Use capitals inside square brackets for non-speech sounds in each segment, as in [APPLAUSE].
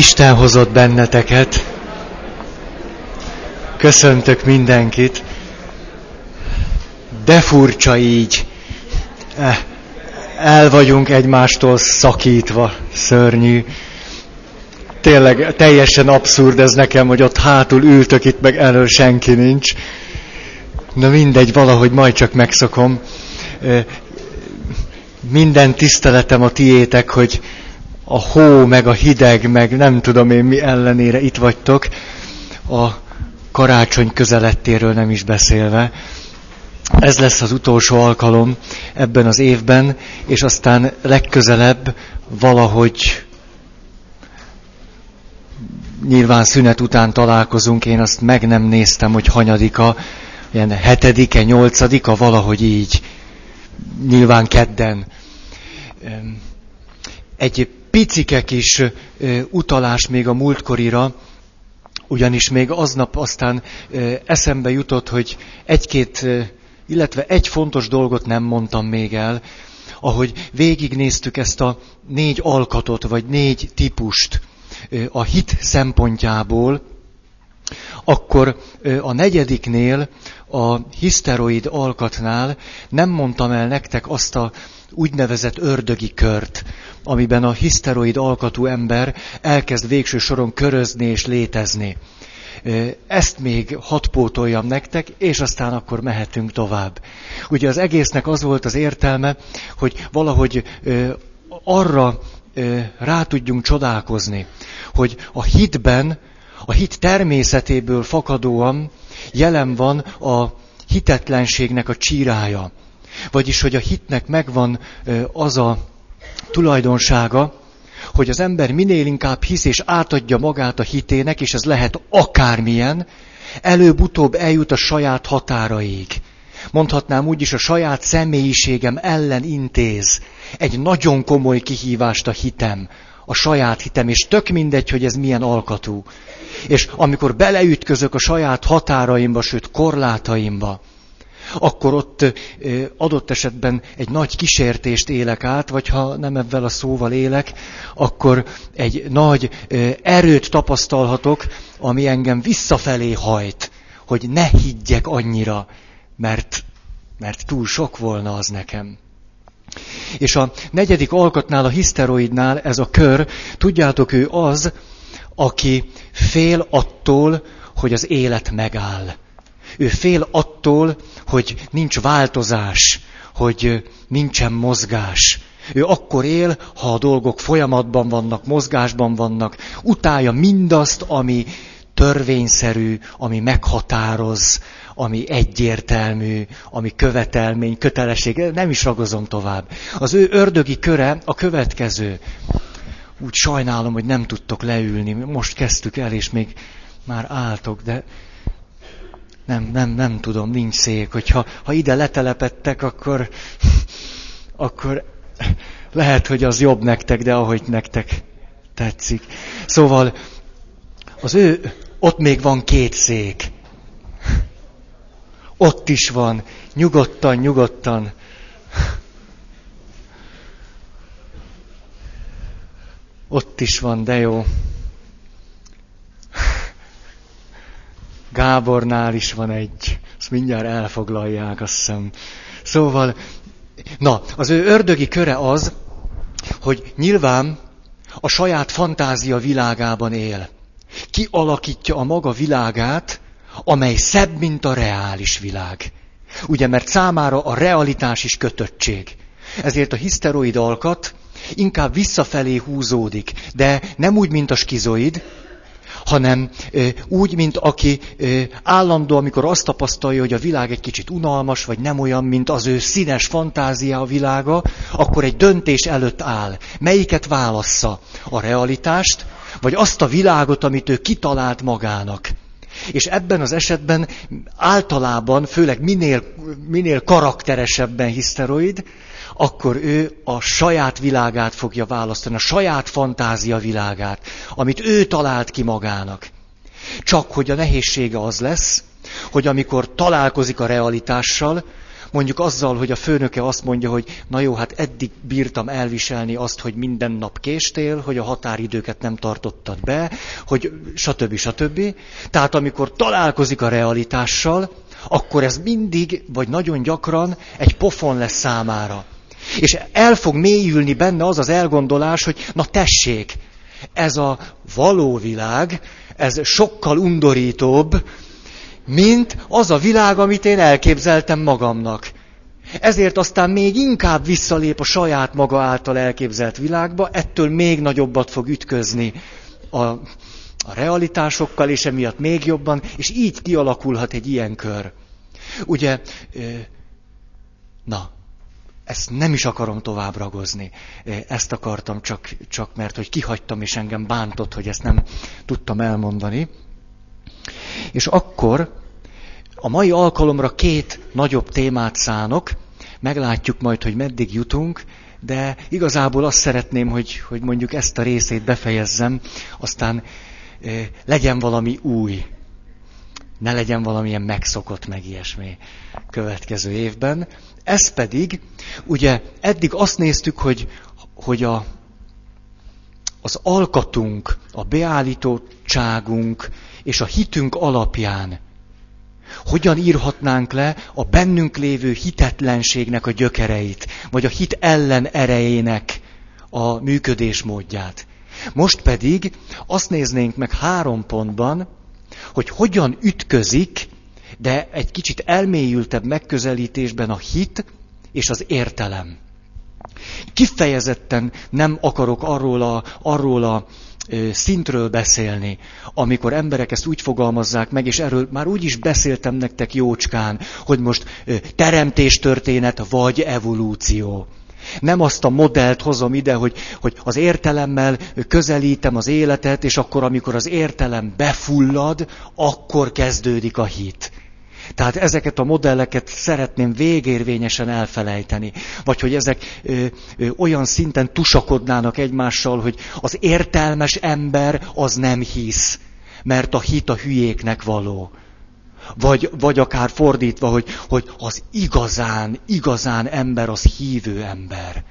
Isten hozott benneteket. Köszöntök mindenkit. De furcsa így. Eh, el vagyunk egymástól szakítva, szörnyű. Tényleg teljesen abszurd ez nekem, hogy ott hátul ültök, itt meg elől senki nincs. Na mindegy, valahogy majd csak megszokom. Eh, minden tiszteletem a tiétek, hogy a hó, meg a hideg, meg nem tudom én mi ellenére itt vagytok, a karácsony közelettéről nem is beszélve. Ez lesz az utolsó alkalom ebben az évben, és aztán legközelebb valahogy nyilván szünet után találkozunk, én azt meg nem néztem, hogy hanyadika, ilyen hetedike, nyolcadika, valahogy így, nyilván kedden. Egy picike kis utalás még a múltkorira, ugyanis még aznap aztán eszembe jutott, hogy egy-két, illetve egy fontos dolgot nem mondtam még el, ahogy végignéztük ezt a négy alkatot, vagy négy típust a hit szempontjából, akkor a negyediknél, a hiszteroid alkatnál nem mondtam el nektek azt a úgynevezett ördögi kört, amiben a hiszteroid alkatú ember elkezd végső soron körözni és létezni. Ezt még hat pótoljam nektek, és aztán akkor mehetünk tovább. Ugye az egésznek az volt az értelme, hogy valahogy arra rá tudjunk csodálkozni, hogy a hitben, a hit természetéből fakadóan jelen van a hitetlenségnek a csírája. Vagyis, hogy a hitnek megvan az a tulajdonsága, hogy az ember minél inkább hisz és átadja magát a hitének, és ez lehet akármilyen, előbb-utóbb eljut a saját határaig. Mondhatnám úgy is, a saját személyiségem ellen intéz egy nagyon komoly kihívást a hitem, a saját hitem, és tök mindegy, hogy ez milyen alkatú. És amikor beleütközök a saját határaimba, sőt korlátaimba, akkor ott adott esetben egy nagy kísértést élek át, vagy ha nem ebben a szóval élek, akkor egy nagy erőt tapasztalhatok, ami engem visszafelé hajt, hogy ne higgyek annyira, mert, mert túl sok volna az nekem. És a negyedik alkatnál, a hiszteroidnál ez a kör, tudjátok, ő az, aki fél attól, hogy az élet megáll. Ő fél attól, hogy nincs változás, hogy nincsen mozgás. Ő akkor él, ha a dolgok folyamatban vannak, mozgásban vannak, utálja mindazt, ami törvényszerű, ami meghatároz, ami egyértelmű, ami követelmény, kötelesség, nem is ragozom tovább. Az ő ördögi köre a következő. Úgy sajnálom, hogy nem tudtok leülni. Most kezdtük el, és még már álltok, de nem, nem, nem tudom, nincs szék. Hogyha ha ide letelepettek, akkor, [LAUGHS] akkor lehet, hogy az jobb nektek, de ahogy nektek tetszik. Szóval az ő, ott még van két szék. Ott is van, nyugodtan, nyugodtan. Ott is van, de jó. Gábornál is van egy, azt mindjárt elfoglalják, azt hiszem. Szóval, na, az ő ördögi köre az, hogy nyilván a saját fantázia világában él. Ki alakítja a maga világát, amely szebb, mint a reális világ. Ugye, mert számára a realitás is kötöttség. Ezért a hiszteroid alkat inkább visszafelé húzódik, de nem úgy, mint a skizoid, hanem úgy, mint aki állandó, amikor azt tapasztalja, hogy a világ egy kicsit unalmas, vagy nem olyan, mint az ő színes fantázia a világa, akkor egy döntés előtt áll. Melyiket válassza? A realitást, vagy azt a világot, amit ő kitalált magának. És ebben az esetben általában, főleg minél, minél karakteresebben hiszteroid, akkor ő a saját világát fogja választani, a saját fantázia világát, amit ő talált ki magának. Csak hogy a nehézsége az lesz, hogy amikor találkozik a realitással, mondjuk azzal, hogy a főnöke azt mondja, hogy na jó, hát eddig bírtam elviselni azt, hogy minden nap késtél, hogy a határidőket nem tartottad be, hogy stb. stb. Tehát amikor találkozik a realitással, akkor ez mindig, vagy nagyon gyakran egy pofon lesz számára. És el fog mélyülni benne az az elgondolás, hogy na tessék, ez a való világ, ez sokkal undorítóbb, mint az a világ, amit én elképzeltem magamnak. Ezért aztán még inkább visszalép a saját maga által elképzelt világba, ettől még nagyobbat fog ütközni a, a realitásokkal, és emiatt még jobban, és így kialakulhat egy ilyen kör. Ugye, na, ezt nem is akarom tovább ragozni. Ezt akartam csak, csak mert, hogy kihagytam, és engem bántott, hogy ezt nem tudtam elmondani. És akkor a mai alkalomra két nagyobb témát szánok, meglátjuk majd, hogy meddig jutunk, de igazából azt szeretném, hogy, hogy mondjuk ezt a részét befejezzem, aztán e, legyen valami új, ne legyen valamilyen megszokott meg ilyesmi következő évben. Ez pedig, ugye eddig azt néztük, hogy, hogy a, az alkatunk, a beállítottságunk és a hitünk alapján hogyan írhatnánk le a bennünk lévő hitetlenségnek a gyökereit, vagy a hit ellen erejének a működésmódját. Most pedig azt néznénk meg három pontban, hogy hogyan ütközik, de egy kicsit elmélyültebb megközelítésben a hit és az értelem. Kifejezetten nem akarok arról a, arról a szintről beszélni, amikor emberek ezt úgy fogalmazzák meg, és erről már úgy is beszéltem nektek jócskán, hogy most teremtéstörténet vagy evolúció. Nem azt a modellt hozom ide, hogy, hogy az értelemmel közelítem az életet, és akkor, amikor az értelem befullad, akkor kezdődik a hit. Tehát ezeket a modelleket szeretném végérvényesen elfelejteni. Vagy hogy ezek ö, ö, olyan szinten tusakodnának egymással, hogy az értelmes ember az nem hisz, mert a hit a hülyéknek való. Vagy, vagy akár fordítva, hogy, hogy az igazán, igazán ember az hívő ember.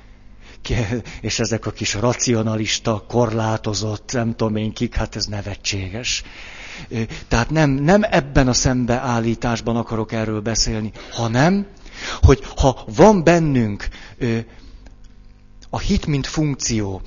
És ezek a kis racionalista, korlátozott, nem tudom én kik, hát ez nevetséges. Tehát nem, nem ebben a szembeállításban akarok erről beszélni, hanem, hogy ha van bennünk a hit, mint funkció,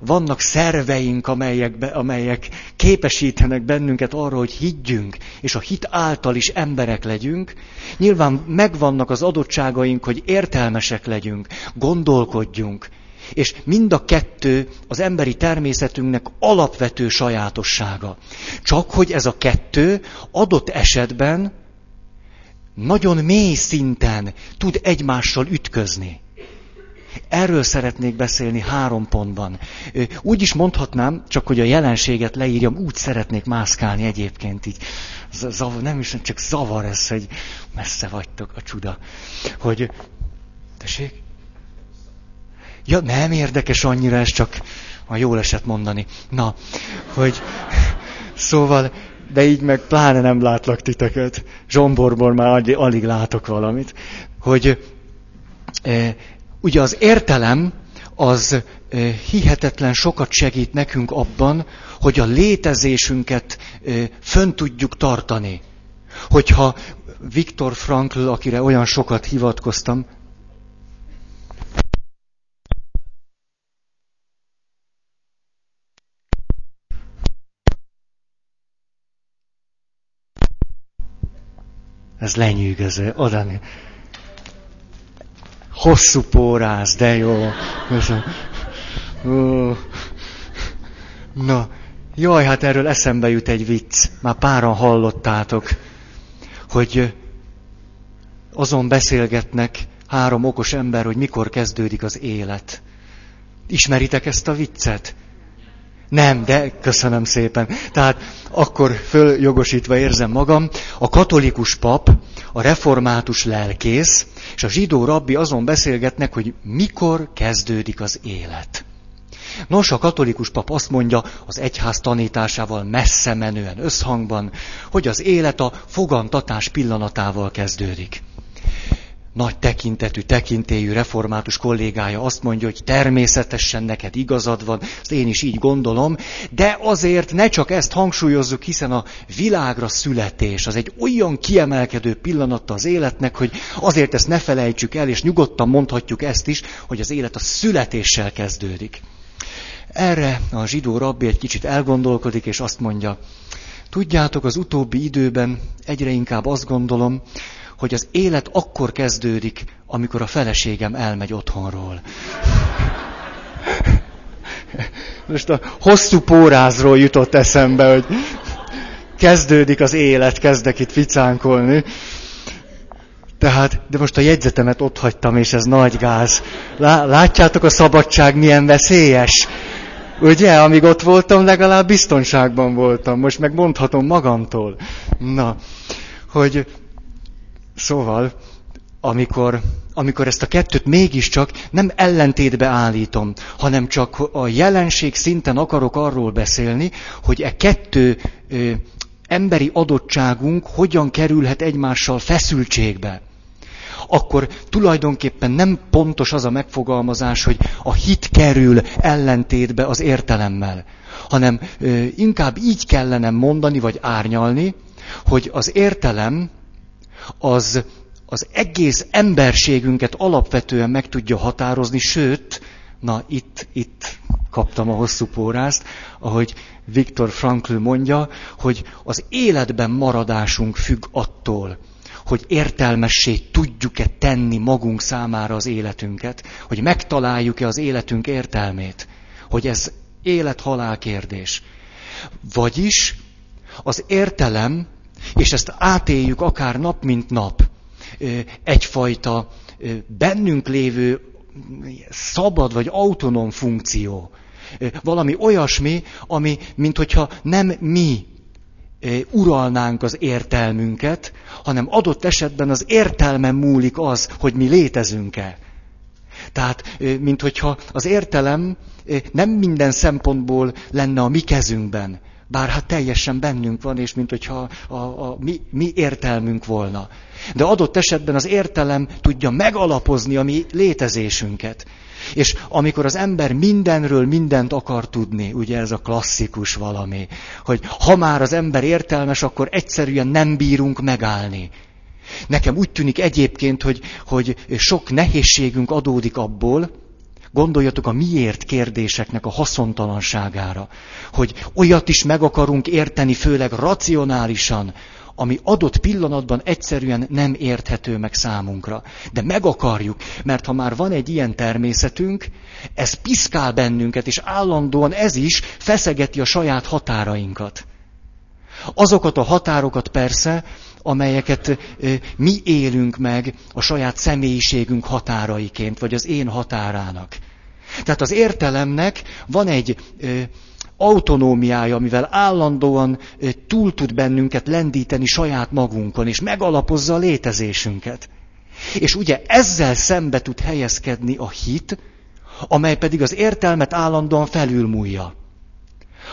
vannak szerveink, amelyek, amelyek képesítenek bennünket arra, hogy higgyünk, és a hit által is emberek legyünk, nyilván megvannak az adottságaink, hogy értelmesek legyünk, gondolkodjunk, és mind a kettő az emberi természetünknek alapvető sajátossága. Csak hogy ez a kettő adott esetben nagyon mély szinten tud egymással ütközni. Erről szeretnék beszélni három pontban. Úgy is mondhatnám, csak hogy a jelenséget leírjam, úgy szeretnék mászkálni egyébként így. Zavar, nem is csak zavar ez, hogy messze vagytok a csuda. Hogy, tessék? Ja, nem érdekes annyira, ez csak a jól esett mondani. Na, hogy [LAUGHS] szóval, de így meg pláne nem látlak titeket. Zsomborból már alig, látok valamit. Hogy e, ugye az értelem az e, hihetetlen sokat segít nekünk abban, hogy a létezésünket e, fönn tudjuk tartani. Hogyha Viktor Frankl, akire olyan sokat hivatkoztam, Ez lenyűgöző. Oda Hosszú póráz, de jó. Na, jaj, hát erről eszembe jut egy vicc. Már páran hallottátok, hogy azon beszélgetnek három okos ember, hogy mikor kezdődik az élet. Ismeritek ezt a viccet? Nem, de köszönöm szépen. Tehát akkor följogosítva érzem magam, a katolikus pap, a református lelkész és a zsidó rabbi azon beszélgetnek, hogy mikor kezdődik az élet. Nos, a katolikus pap azt mondja, az egyház tanításával messze menően összhangban, hogy az élet a fogantatás pillanatával kezdődik. Nagy tekintetű, tekintélyű református kollégája azt mondja, hogy természetesen neked igazad van, ezt én is így gondolom, de azért ne csak ezt hangsúlyozzuk, hiszen a világra születés az egy olyan kiemelkedő pillanata az életnek, hogy azért ezt ne felejtsük el, és nyugodtan mondhatjuk ezt is, hogy az élet a születéssel kezdődik. Erre a zsidó rabbi egy kicsit elgondolkodik, és azt mondja, tudjátok, az utóbbi időben egyre inkább azt gondolom, hogy az élet akkor kezdődik, amikor a feleségem elmegy otthonról. Most a hosszú pórázról jutott eszembe, hogy kezdődik az élet, kezdek itt ficánkolni. Tehát, de most a jegyzetemet ott hagytam, és ez nagy gáz. Látjátok a szabadság milyen veszélyes? Ugye, amíg ott voltam, legalább biztonságban voltam. Most meg mondhatom magamtól. Na, hogy Szóval, amikor, amikor ezt a kettőt mégiscsak nem ellentétbe állítom, hanem csak a jelenség szinten akarok arról beszélni, hogy e kettő ö, emberi adottságunk hogyan kerülhet egymással feszültségbe akkor tulajdonképpen nem pontos az a megfogalmazás, hogy a hit kerül ellentétbe az értelemmel, hanem ö, inkább így kellene mondani vagy árnyalni, hogy az értelem az az egész emberségünket alapvetően meg tudja határozni, sőt, na itt, itt kaptam a hosszú pórázt, ahogy Viktor Frankl mondja, hogy az életben maradásunk függ attól, hogy értelmessé tudjuk-e tenni magunk számára az életünket, hogy megtaláljuk-e az életünk értelmét, hogy ez élet-halál kérdés. Vagyis az értelem és ezt átéljük akár nap, mint nap. Egyfajta bennünk lévő szabad vagy autonóm funkció. Valami olyasmi, ami, mint hogyha nem mi uralnánk az értelmünket, hanem adott esetben az értelmen múlik az, hogy mi létezünk-e. Tehát, mint hogyha az értelem nem minden szempontból lenne a mi kezünkben, bár hát teljesen bennünk van, és mint hogyha a, a, mi, mi értelmünk volna. De adott esetben az értelem tudja megalapozni a mi létezésünket. És amikor az ember mindenről mindent akar tudni, ugye ez a klasszikus valami, hogy ha már az ember értelmes, akkor egyszerűen nem bírunk megállni. Nekem úgy tűnik egyébként, hogy, hogy sok nehézségünk adódik abból, Gondoljatok a miért kérdéseknek a haszontalanságára, hogy olyat is meg akarunk érteni, főleg racionálisan, ami adott pillanatban egyszerűen nem érthető meg számunkra. De meg akarjuk, mert ha már van egy ilyen természetünk, ez piszkál bennünket, és állandóan ez is feszegeti a saját határainkat. Azokat a határokat persze, amelyeket mi élünk meg a saját személyiségünk határaiként, vagy az én határának. Tehát az értelemnek van egy autonómiája, amivel állandóan túl tud bennünket lendíteni saját magunkon, és megalapozza a létezésünket. És ugye ezzel szembe tud helyezkedni a hit, amely pedig az értelmet állandóan felülmúlja.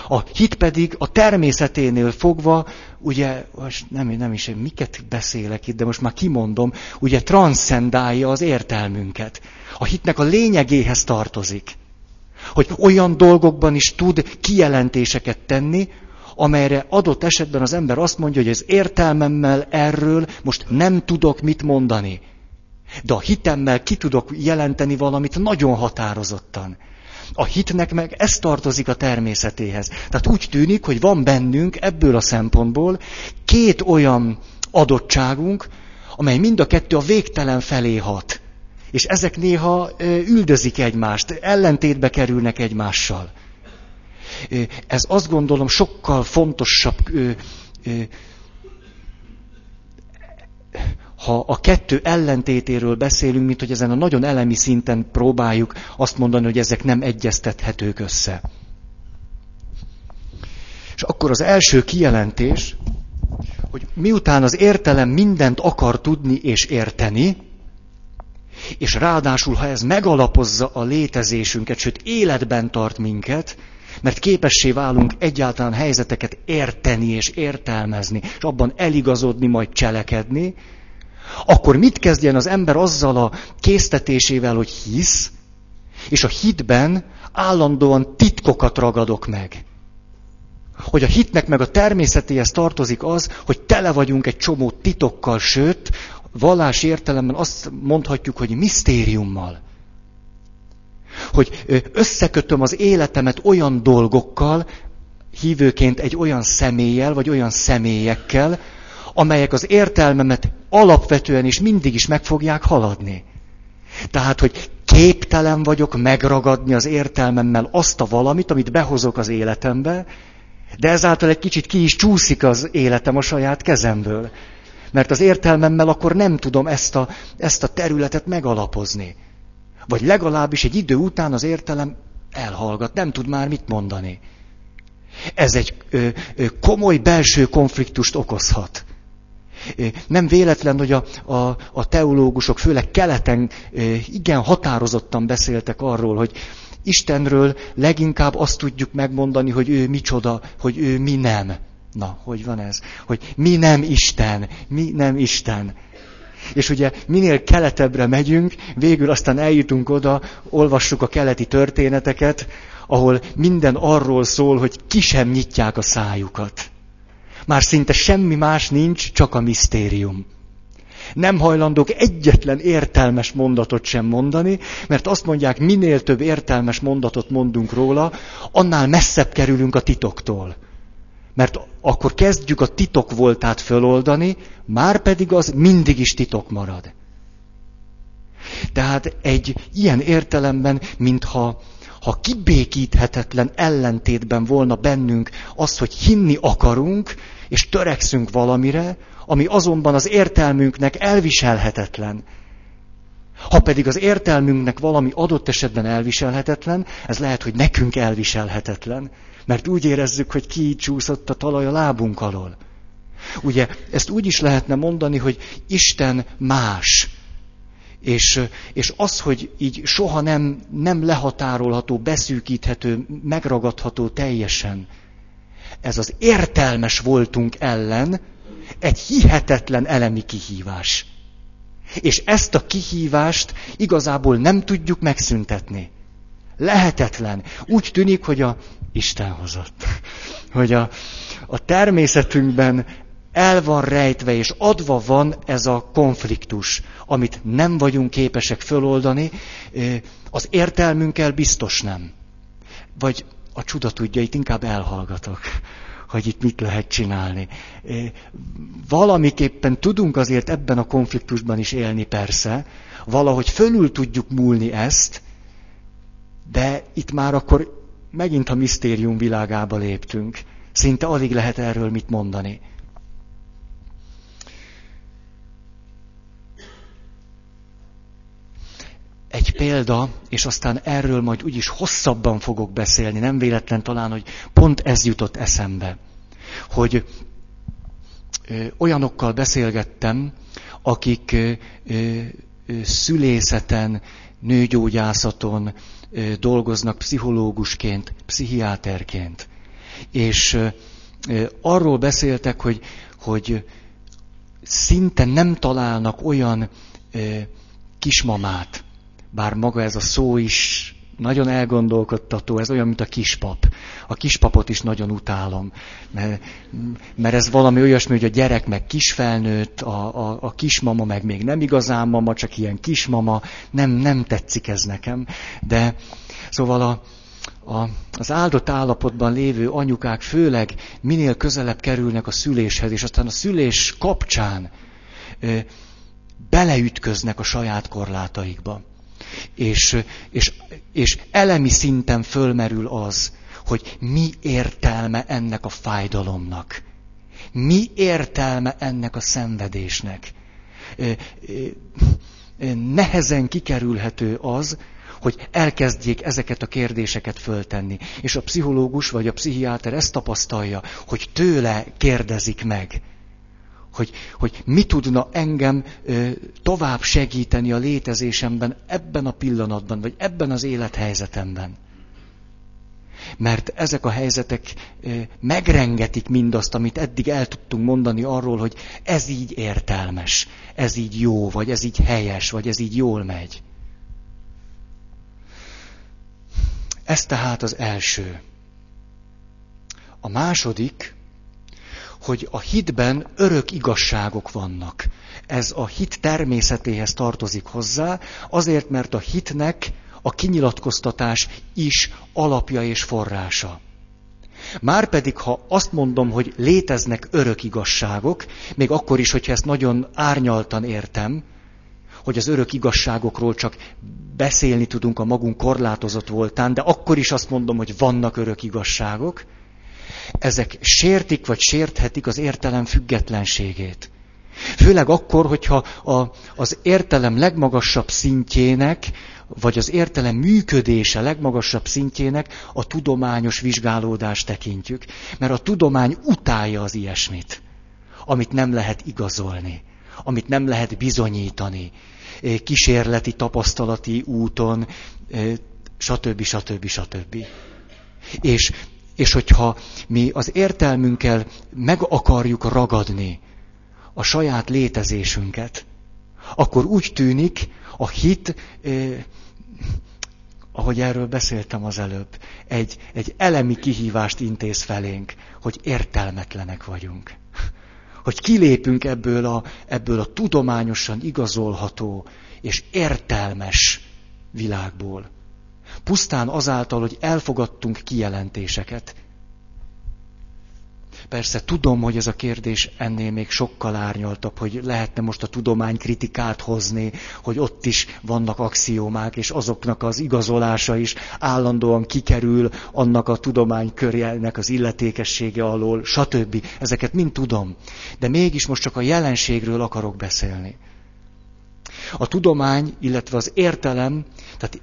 A hit pedig a természeténél fogva, ugye, most nem, nem is én miket beszélek itt, de most már kimondom, ugye transzendálja az értelmünket. A hitnek a lényegéhez tartozik. Hogy olyan dolgokban is tud kijelentéseket tenni, amelyre adott esetben az ember azt mondja, hogy az értelmemmel erről most nem tudok mit mondani. De a hitemmel ki tudok jelenteni valamit nagyon határozottan. A hitnek meg ez tartozik a természetéhez. Tehát úgy tűnik, hogy van bennünk ebből a szempontból két olyan adottságunk, amely mind a kettő a végtelen felé hat. És ezek néha üldözik egymást, ellentétbe kerülnek egymással. Ez azt gondolom sokkal fontosabb ha a kettő ellentétéről beszélünk, mint hogy ezen a nagyon elemi szinten próbáljuk azt mondani, hogy ezek nem egyeztethetők össze. És akkor az első kijelentés, hogy miután az értelem mindent akar tudni és érteni, és ráadásul, ha ez megalapozza a létezésünket, sőt életben tart minket, mert képessé válunk egyáltalán helyzeteket érteni és értelmezni, és abban eligazodni, majd cselekedni, akkor mit kezdjen az ember azzal a késztetésével, hogy hisz, és a hitben állandóan titkokat ragadok meg. Hogy a hitnek meg a természetéhez tartozik az, hogy tele vagyunk egy csomó titokkal, sőt, vallás értelemben azt mondhatjuk, hogy misztériummal. Hogy összekötöm az életemet olyan dolgokkal, hívőként egy olyan személlyel, vagy olyan személyekkel, amelyek az értelmemet alapvetően is mindig is meg fogják haladni. Tehát, hogy képtelen vagyok megragadni az értelmemmel azt a valamit, amit behozok az életembe, de ezáltal egy kicsit ki is csúszik az életem a saját kezemből. Mert az értelmemmel akkor nem tudom ezt a, ezt a területet megalapozni. Vagy legalábbis egy idő után az értelem elhallgat, nem tud már mit mondani. Ez egy ö, ö, komoly belső konfliktust okozhat. Nem véletlen, hogy a, a, a teológusok, főleg keleten igen határozottan beszéltek arról, hogy Istenről leginkább azt tudjuk megmondani, hogy ő micsoda, hogy ő mi nem. Na, hogy van ez? Hogy mi nem Isten, mi nem Isten. És ugye minél keletebbre megyünk, végül aztán eljutunk oda, olvassuk a keleti történeteket, ahol minden arról szól, hogy ki sem nyitják a szájukat. Már szinte semmi más nincs, csak a misztérium. Nem hajlandók egyetlen értelmes mondatot sem mondani, mert azt mondják, minél több értelmes mondatot mondunk róla, annál messzebb kerülünk a titoktól. Mert akkor kezdjük a titok voltát föloldani, már pedig az mindig is titok marad. Tehát egy ilyen értelemben, mintha ha kibékíthetetlen ellentétben volna bennünk az, hogy hinni akarunk, és törekszünk valamire, ami azonban az értelmünknek elviselhetetlen. Ha pedig az értelmünknek valami adott esetben elviselhetetlen, ez lehet, hogy nekünk elviselhetetlen, mert úgy érezzük, hogy kicsúszott a talaj a lábunk alól. Ugye ezt úgy is lehetne mondani, hogy Isten más. És, és az, hogy így soha nem, nem lehatárolható, beszűkíthető, megragadható teljesen, ez az értelmes voltunk ellen egy hihetetlen elemi kihívás. És ezt a kihívást igazából nem tudjuk megszüntetni. Lehetetlen. Úgy tűnik, hogy a Isten hozott. [LAUGHS] Hogy a, a természetünkben el van rejtve és adva van ez a konfliktus, amit nem vagyunk képesek föloldani, az értelmünkkel biztos nem. Vagy a csuda tudja, itt inkább elhallgatok, [LAUGHS] hogy itt mit lehet csinálni. Valamiképpen tudunk azért ebben a konfliktusban is élni persze, valahogy fölül tudjuk múlni ezt, de itt már akkor megint a misztérium világába léptünk. Szinte alig lehet erről mit mondani. Egy példa, és aztán erről majd úgyis hosszabban fogok beszélni, nem véletlen talán, hogy pont ez jutott eszembe, hogy olyanokkal beszélgettem, akik szülészeten, nőgyógyászaton dolgoznak pszichológusként, pszichiáterként. És arról beszéltek, hogy, hogy szinte nem találnak olyan kismamát, bár maga ez a szó is nagyon elgondolkodtató, ez olyan, mint a kispap. A kispapot is nagyon utálom, mert, mert ez valami olyasmi, hogy a gyerek meg kisfelnőtt, a, a, a kismama meg még nem igazán mama, csak ilyen kismama, nem, nem tetszik ez nekem. De szóval a, a, az áldott állapotban lévő anyukák főleg minél közelebb kerülnek a szüléshez, és aztán a szülés kapcsán ö, beleütköznek a saját korlátaikba. És, és, és elemi szinten fölmerül az, hogy mi értelme ennek a fájdalomnak. Mi értelme ennek a szenvedésnek. Nehezen kikerülhető az, hogy elkezdjék ezeket a kérdéseket föltenni. És a pszichológus vagy a pszichiáter ezt tapasztalja, hogy tőle kérdezik meg hogy, hogy mi tudna engem ö, tovább segíteni a létezésemben ebben a pillanatban, vagy ebben az élethelyzetemben. Mert ezek a helyzetek megrengetik mindazt, amit eddig el tudtunk mondani arról, hogy ez így értelmes, ez így jó, vagy ez így helyes, vagy ez így jól megy. Ez tehát az első. A második, hogy a hitben örök igazságok vannak. Ez a hit természetéhez tartozik hozzá, azért, mert a hitnek a kinyilatkoztatás is alapja és forrása. Márpedig, ha azt mondom, hogy léteznek örök igazságok, még akkor is, hogyha ezt nagyon árnyaltan értem, hogy az örök igazságokról csak beszélni tudunk a magunk korlátozott voltán, de akkor is azt mondom, hogy vannak örök igazságok, ezek sértik vagy sérthetik az értelem függetlenségét. Főleg akkor, hogyha a, az értelem legmagasabb szintjének, vagy az értelem működése legmagasabb szintjének a tudományos vizsgálódást tekintjük. Mert a tudomány utálja az ilyesmit, amit nem lehet igazolni, amit nem lehet bizonyítani, kísérleti, tapasztalati úton, stb. stb. stb. És, és hogyha mi az értelmünkkel meg akarjuk ragadni a saját létezésünket, akkor úgy tűnik, a hit, eh, ahogy erről beszéltem az előbb, egy, egy elemi kihívást intéz felénk, hogy értelmetlenek vagyunk. Hogy kilépünk ebből a, ebből a tudományosan igazolható és értelmes világból. Pusztán azáltal, hogy elfogadtunk kijelentéseket, Persze tudom, hogy ez a kérdés ennél még sokkal árnyaltabb, hogy lehetne most a tudomány kritikát hozni, hogy ott is vannak axiómák, és azoknak az igazolása is állandóan kikerül annak a tudomány körjelnek az illetékessége alól, stb. Ezeket mind tudom. De mégis most csak a jelenségről akarok beszélni. A tudomány, illetve az értelem, tehát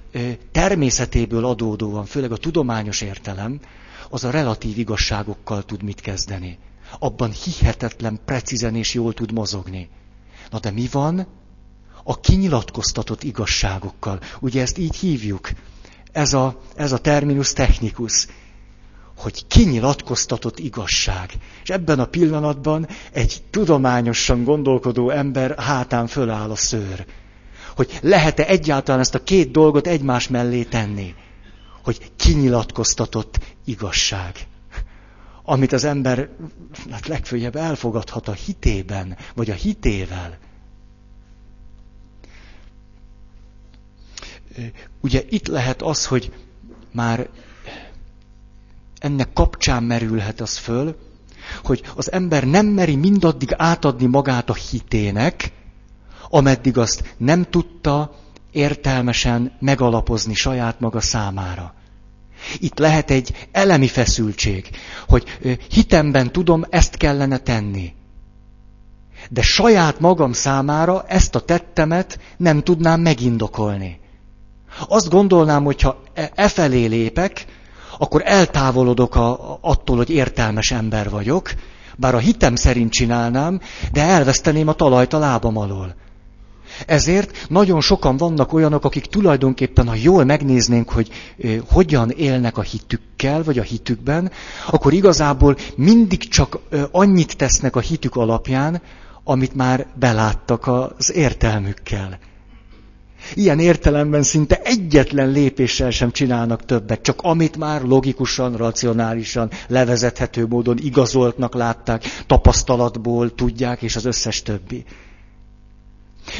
természetéből adódóan, főleg a tudományos értelem, az a relatív igazságokkal tud mit kezdeni. Abban hihetetlen, precízen és jól tud mozogni. Na de mi van a kinyilatkoztatott igazságokkal? Ugye ezt így hívjuk. Ez a, ez a terminus technikus hogy kinyilatkoztatott igazság. És ebben a pillanatban egy tudományosan gondolkodó ember hátán föláll a szőr. Hogy lehet-e egyáltalán ezt a két dolgot egymás mellé tenni hogy kinyilatkoztatott igazság. Amit az ember hát legfőjebb elfogadhat a hitében, vagy a hitével. Ugye itt lehet az, hogy már ennek kapcsán merülhet az föl, hogy az ember nem meri mindaddig átadni magát a hitének, ameddig azt nem tudta értelmesen megalapozni saját maga számára. Itt lehet egy elemi feszültség, hogy hitemben tudom, ezt kellene tenni. De saját magam számára ezt a tettemet nem tudnám megindokolni. Azt gondolnám, hogyha e, e felé lépek, akkor eltávolodok a, attól, hogy értelmes ember vagyok, bár a hitem szerint csinálnám, de elveszteném a talajt a lábam alól. Ezért nagyon sokan vannak olyanok, akik tulajdonképpen, ha jól megnéznénk, hogy hogyan élnek a hitükkel, vagy a hitükben, akkor igazából mindig csak annyit tesznek a hitük alapján, amit már beláttak az értelmükkel. Ilyen értelemben szinte egyetlen lépéssel sem csinálnak többet, csak amit már logikusan, racionálisan, levezethető módon igazoltnak látták, tapasztalatból tudják, és az összes többi.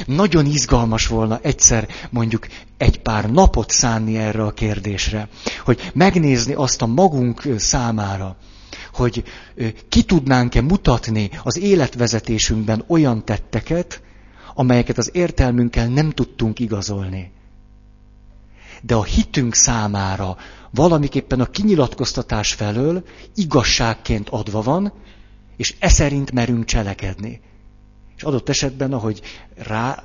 Nagyon izgalmas volna egyszer mondjuk egy pár napot szánni erre a kérdésre, hogy megnézni azt a magunk számára, hogy ki tudnánk-e mutatni az életvezetésünkben olyan tetteket, amelyeket az értelmünkkel nem tudtunk igazolni. De a hitünk számára valamiképpen a kinyilatkoztatás felől igazságként adva van, és e szerint merünk cselekedni. És adott esetben, ahogy rá,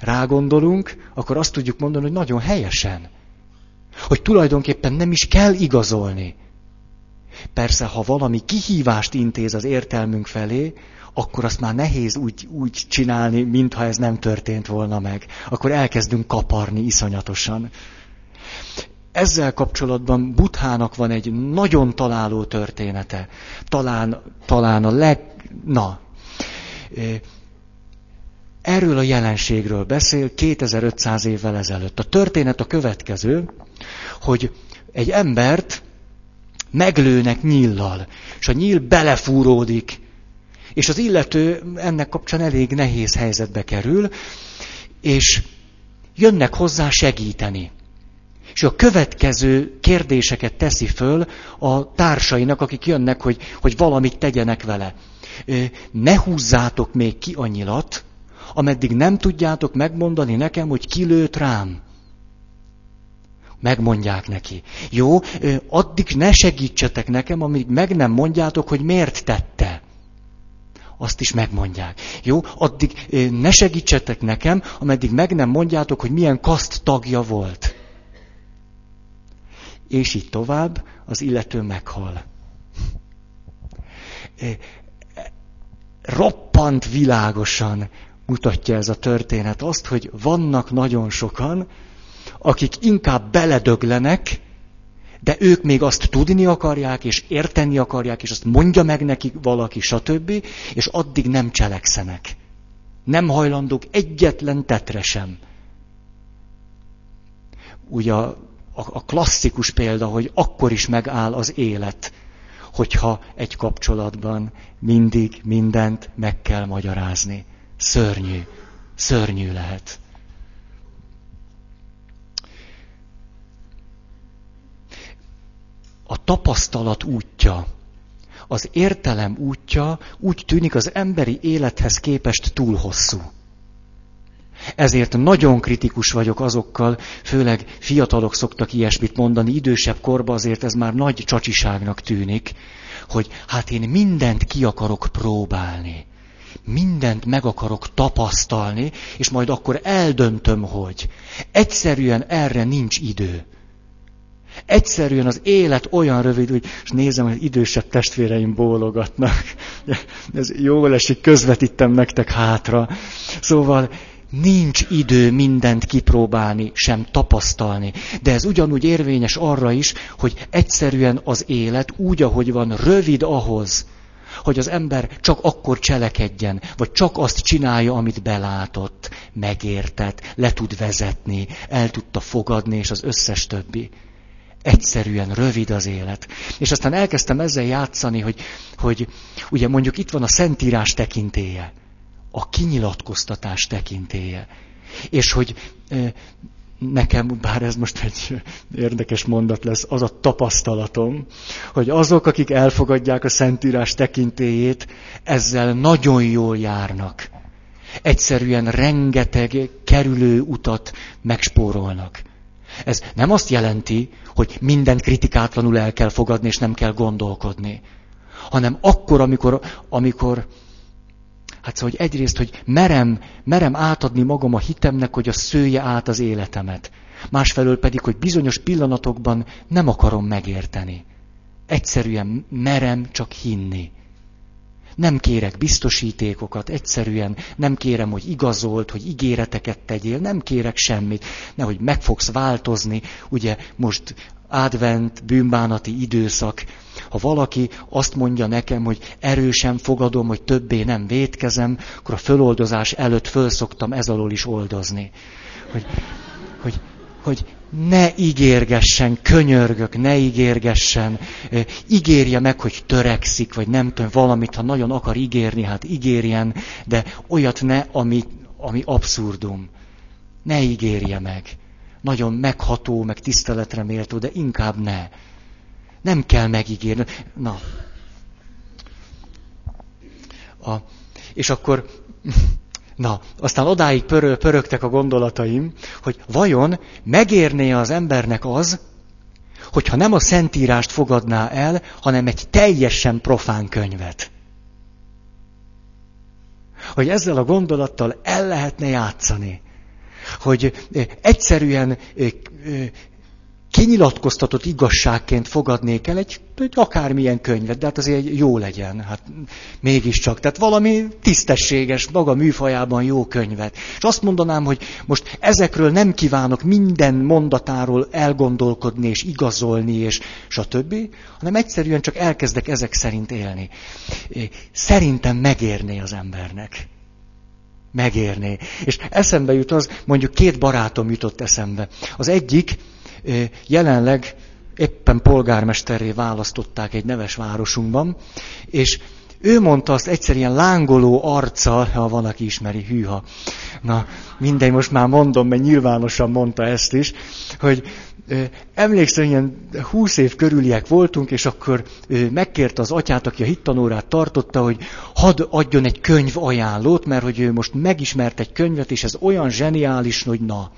rágondolunk, akkor azt tudjuk mondani, hogy nagyon helyesen. Hogy tulajdonképpen nem is kell igazolni. Persze, ha valami kihívást intéz az értelmünk felé, akkor azt már nehéz úgy, úgy csinálni, mintha ez nem történt volna meg. Akkor elkezdünk kaparni iszonyatosan. ezzel kapcsolatban Buthának van egy nagyon találó története. Talán, talán a leg... Na. Erről a jelenségről beszél 2500 évvel ezelőtt. A történet a következő, hogy egy embert meglőnek nyillal, és a nyíl belefúródik, és az illető ennek kapcsán elég nehéz helyzetbe kerül, és jönnek hozzá segíteni. És a következő kérdéseket teszi föl a társainak, akik jönnek, hogy, hogy valamit tegyenek vele. Ne húzzátok még ki a nyilat, ameddig nem tudjátok megmondani nekem, hogy ki lőtt rám. Megmondják neki. Jó, addig ne segítsetek nekem, amíg meg nem mondjátok, hogy miért tette. Azt is megmondják. Jó, addig ne segítsetek nekem, ameddig meg nem mondjátok, hogy milyen kaszt tagja volt. És így tovább, az illető meghal. Roppant világosan mutatja ez a történet azt, hogy vannak nagyon sokan, akik inkább beledöglenek, de ők még azt tudni akarják, és érteni akarják, és azt mondja meg nekik valaki, stb., és addig nem cselekszenek. Nem hajlandók egyetlen tetre sem. Ugye a, a, a klasszikus példa, hogy akkor is megáll az élet, hogyha egy kapcsolatban mindig mindent meg kell magyarázni. Szörnyű, szörnyű lehet. A tapasztalat útja, az értelem útja úgy tűnik az emberi élethez képest túl hosszú. Ezért nagyon kritikus vagyok azokkal, főleg fiatalok szoktak ilyesmit mondani, idősebb korban azért ez már nagy csacsiságnak tűnik, hogy hát én mindent ki akarok próbálni mindent meg akarok tapasztalni, és majd akkor eldöntöm, hogy egyszerűen erre nincs idő. Egyszerűen az élet olyan rövid, hogy és nézem, hogy idősebb testvéreim bólogatnak. [LAUGHS] Ez jól esik, közvetítem nektek hátra. Szóval nincs idő mindent kipróbálni, sem tapasztalni. De ez ugyanúgy érvényes arra is, hogy egyszerűen az élet úgy, ahogy van, rövid ahhoz, hogy az ember csak akkor cselekedjen, vagy csak azt csinálja, amit belátott, megértett, le tud vezetni, el tudta fogadni, és az összes többi. Egyszerűen rövid az élet. És aztán elkezdtem ezzel játszani, hogy, hogy ugye mondjuk itt van a Szentírás tekintéje, a kinyilatkoztatás tekintéje. És hogy nekem, bár ez most egy érdekes mondat lesz, az a tapasztalatom, hogy azok, akik elfogadják a Szentírás tekintélyét, ezzel nagyon jól járnak. Egyszerűen rengeteg kerülő utat megspórolnak. Ez nem azt jelenti, hogy minden kritikátlanul el kell fogadni, és nem kell gondolkodni, hanem akkor, amikor, amikor Hát szóval, hogy egyrészt, hogy merem, merem átadni magam a hitemnek, hogy a szője át az életemet. Másfelől pedig, hogy bizonyos pillanatokban nem akarom megérteni. Egyszerűen merem csak hinni. Nem kérek biztosítékokat, egyszerűen nem kérem, hogy igazolt, hogy ígéreteket tegyél, nem kérek semmit, nehogy meg fogsz változni. Ugye most advent, bűnbánati időszak, ha valaki azt mondja nekem, hogy erősen fogadom, hogy többé nem vétkezem, akkor a föloldozás előtt fölszoktam ez alól is oldozni. Hogy, hogy, hogy ne ígérgessen, könyörgök, ne ígérgessen, ígérje meg, hogy törekszik, vagy nem tudom, valamit, ha nagyon akar ígérni, hát ígérjen, de olyat ne, ami, ami abszurdum. Ne ígérje meg. Nagyon megható, meg tiszteletre méltó, de inkább ne. Nem kell megígérni. Na. A, és akkor, na, aztán odáig pörö, pörögtek a gondolataim, hogy vajon megérné az embernek az, hogyha nem a Szentírást fogadná el, hanem egy teljesen profán könyvet. Hogy ezzel a gondolattal el lehetne játszani. Hogy egyszerűen kinyilatkoztatott igazságként fogadnék el egy, egy akármilyen könyvet, de hát azért jó legyen, hát mégiscsak. Tehát valami tisztességes, maga műfajában jó könyvet. És azt mondanám, hogy most ezekről nem kívánok minden mondatáról elgondolkodni és igazolni és stb., hanem egyszerűen csak elkezdek ezek szerint élni. Szerintem megérné az embernek. Megérné. És eszembe jut az, mondjuk két barátom jutott eszembe. Az egyik, jelenleg éppen polgármesterré választották egy neves városunkban, és ő mondta azt egyszerűen lángoló arccal, ha van, aki ismeri, hűha. Na, mindegy, most már mondom, mert nyilvánosan mondta ezt is, hogy emlékszem, ilyen húsz év körüliek voltunk, és akkor megkérte az atyát, aki a hittanórát tartotta, hogy hadd adjon egy könyv ajánlót, mert hogy ő most megismert egy könyvet, és ez olyan zseniális, hogy na.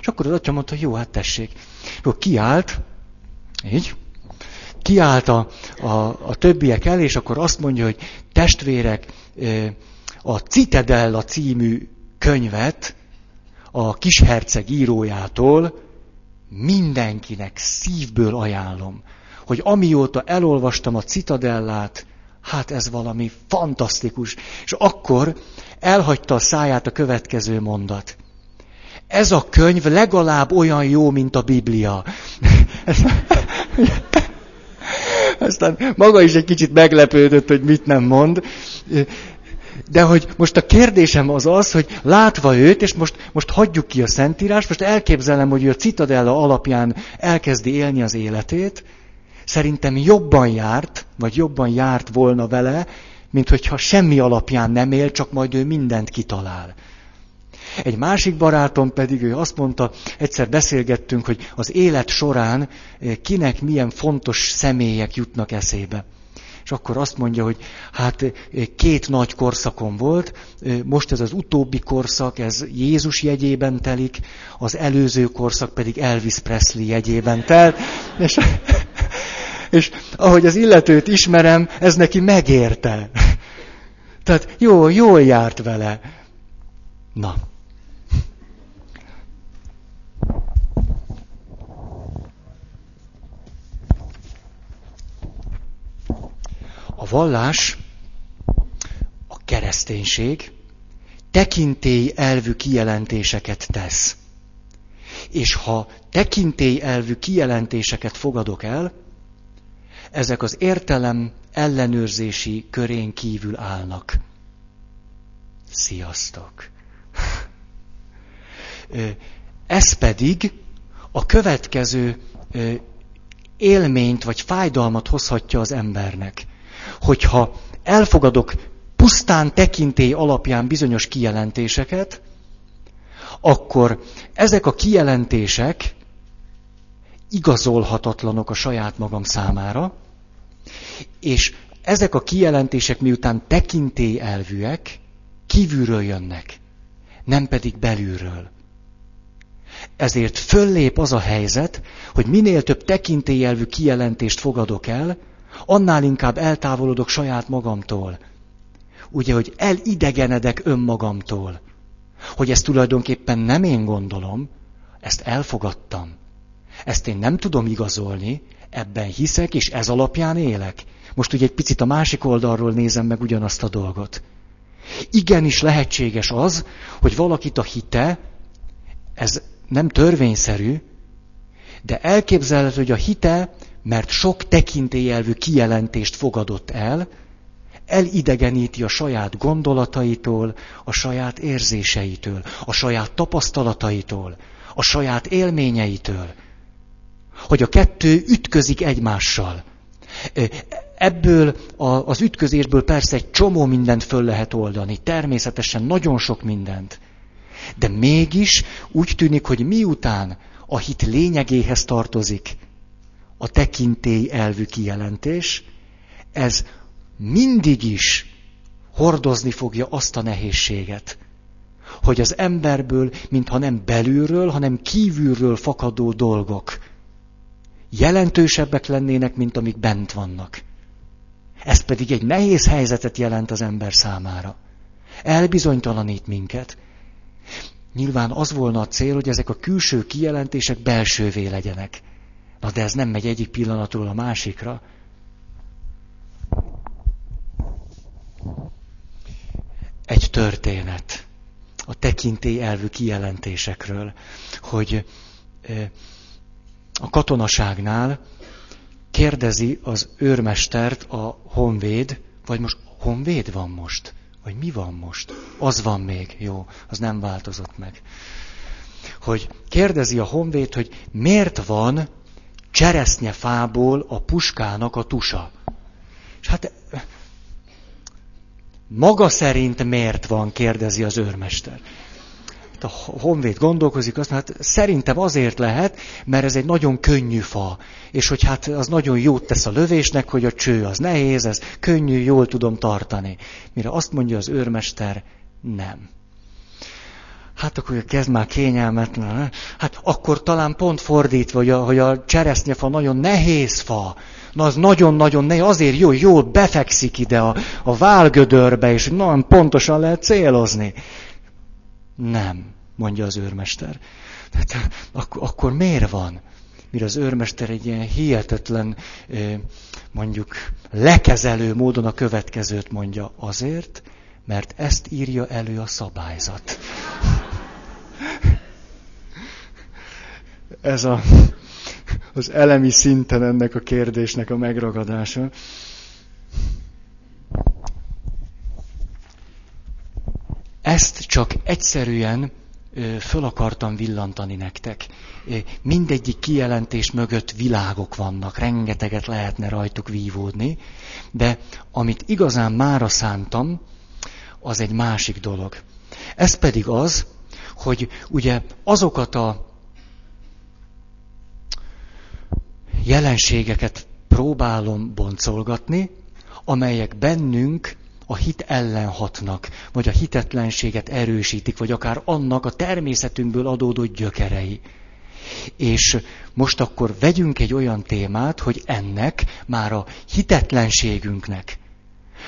És akkor az atya mondta, jó, hát tessék. Akkor kiállt, így, kiállt a, a, a többiek el, és akkor azt mondja, hogy testvérek, a Citadella című könyvet a kisherceg írójától mindenkinek szívből ajánlom, hogy amióta elolvastam a Citadellát, hát ez valami fantasztikus. És akkor elhagyta a száját a következő mondat ez a könyv legalább olyan jó, mint a Biblia. [LAUGHS] Aztán maga is egy kicsit meglepődött, hogy mit nem mond. De hogy most a kérdésem az az, hogy látva őt, és most, most hagyjuk ki a Szentírás, most elképzelem, hogy ő a Citadella alapján elkezdi élni az életét, szerintem jobban járt, vagy jobban járt volna vele, mint hogyha semmi alapján nem él, csak majd ő mindent kitalál. Egy másik barátom pedig ő azt mondta, egyszer beszélgettünk, hogy az élet során eh, kinek milyen fontos személyek jutnak eszébe. És akkor azt mondja, hogy hát eh, két nagy korszakon volt, eh, most ez az utóbbi korszak, ez Jézus jegyében telik, az előző korszak pedig Elvis Presley jegyében telt. És, [LAUGHS] és ahogy az illetőt ismerem, ez neki megérte. [LAUGHS] Tehát jó, jól járt vele. Na. A vallás, a kereszténység tekintély elvű kijelentéseket tesz. És ha tekintély elvű kijelentéseket fogadok el, ezek az értelem ellenőrzési körén kívül állnak. Sziasztok! Ez pedig a következő élményt vagy fájdalmat hozhatja az embernek hogyha elfogadok pusztán tekintély alapján bizonyos kijelentéseket, akkor ezek a kijelentések igazolhatatlanok a saját magam számára, és ezek a kijelentések miután tekintély elvűek, kívülről jönnek, nem pedig belülről. Ezért föllép az a helyzet, hogy minél több tekintélyelvű kijelentést fogadok el, annál inkább eltávolodok saját magamtól. Ugye, hogy elidegenedek önmagamtól. Hogy ezt tulajdonképpen nem én gondolom, ezt elfogadtam. Ezt én nem tudom igazolni, ebben hiszek, és ez alapján élek. Most ugye egy picit a másik oldalról nézem meg ugyanazt a dolgot. Igenis lehetséges az, hogy valakit a hite, ez nem törvényszerű, de elképzelhető, hogy a hite mert sok tekintélyelvű kijelentést fogadott el, elidegeníti a saját gondolataitól, a saját érzéseitől, a saját tapasztalataitól, a saját élményeitől. Hogy a kettő ütközik egymással. Ebből az ütközésből persze egy csomó mindent föl lehet oldani, természetesen nagyon sok mindent. De mégis úgy tűnik, hogy miután a hit lényegéhez tartozik, a tekintély elvű kijelentés, ez mindig is hordozni fogja azt a nehézséget, hogy az emberből, mintha nem belülről, hanem kívülről fakadó dolgok jelentősebbek lennének, mint amik bent vannak. Ez pedig egy nehéz helyzetet jelent az ember számára. Elbizonytalanít minket. Nyilván az volna a cél, hogy ezek a külső kijelentések belsővé legyenek. Na de ez nem megy egyik pillanatról a másikra. Egy történet a tekintély elvű kijelentésekről, hogy a katonaságnál kérdezi az őrmestert a honvéd, vagy most honvéd van most? Vagy mi van most? Az van még, jó, az nem változott meg. Hogy kérdezi a honvéd, hogy miért van cseresznyefából a puskának a tusa. És hát maga szerint miért van, kérdezi az őrmester. Hát a honvéd gondolkozik, azt mondja, hát szerintem azért lehet, mert ez egy nagyon könnyű fa, és hogy hát az nagyon jót tesz a lövésnek, hogy a cső az nehéz, ez könnyű, jól tudom tartani. Mire azt mondja az őrmester, nem. Hát akkor kezd már kényelmetlen. Hát akkor talán pont fordítva, hogy a, hogy a cseresznyefa nagyon nehéz fa. Na az nagyon-nagyon nehéz, azért jó, jól befekszik ide a, a válgödörbe, és nagyon pontosan lehet célozni. Nem, mondja az őrmester. Tehát akkor, akkor miért van? Mire az őrmester egy ilyen hihetetlen, mondjuk lekezelő módon a következőt mondja. Azért, mert ezt írja elő a szabályzat. Ez a, az elemi szinten ennek a kérdésnek a megragadása. Ezt csak egyszerűen föl akartam villantani nektek. Mindegyik kijelentés mögött világok vannak, rengeteget lehetne rajtuk vívódni, de amit igazán mára szántam, az egy másik dolog. Ez pedig az, hogy ugye azokat a jelenségeket próbálom boncolgatni, amelyek bennünk a hit ellen hatnak, vagy a hitetlenséget erősítik, vagy akár annak a természetünkből adódó gyökerei. És most akkor vegyünk egy olyan témát, hogy ennek már a hitetlenségünknek,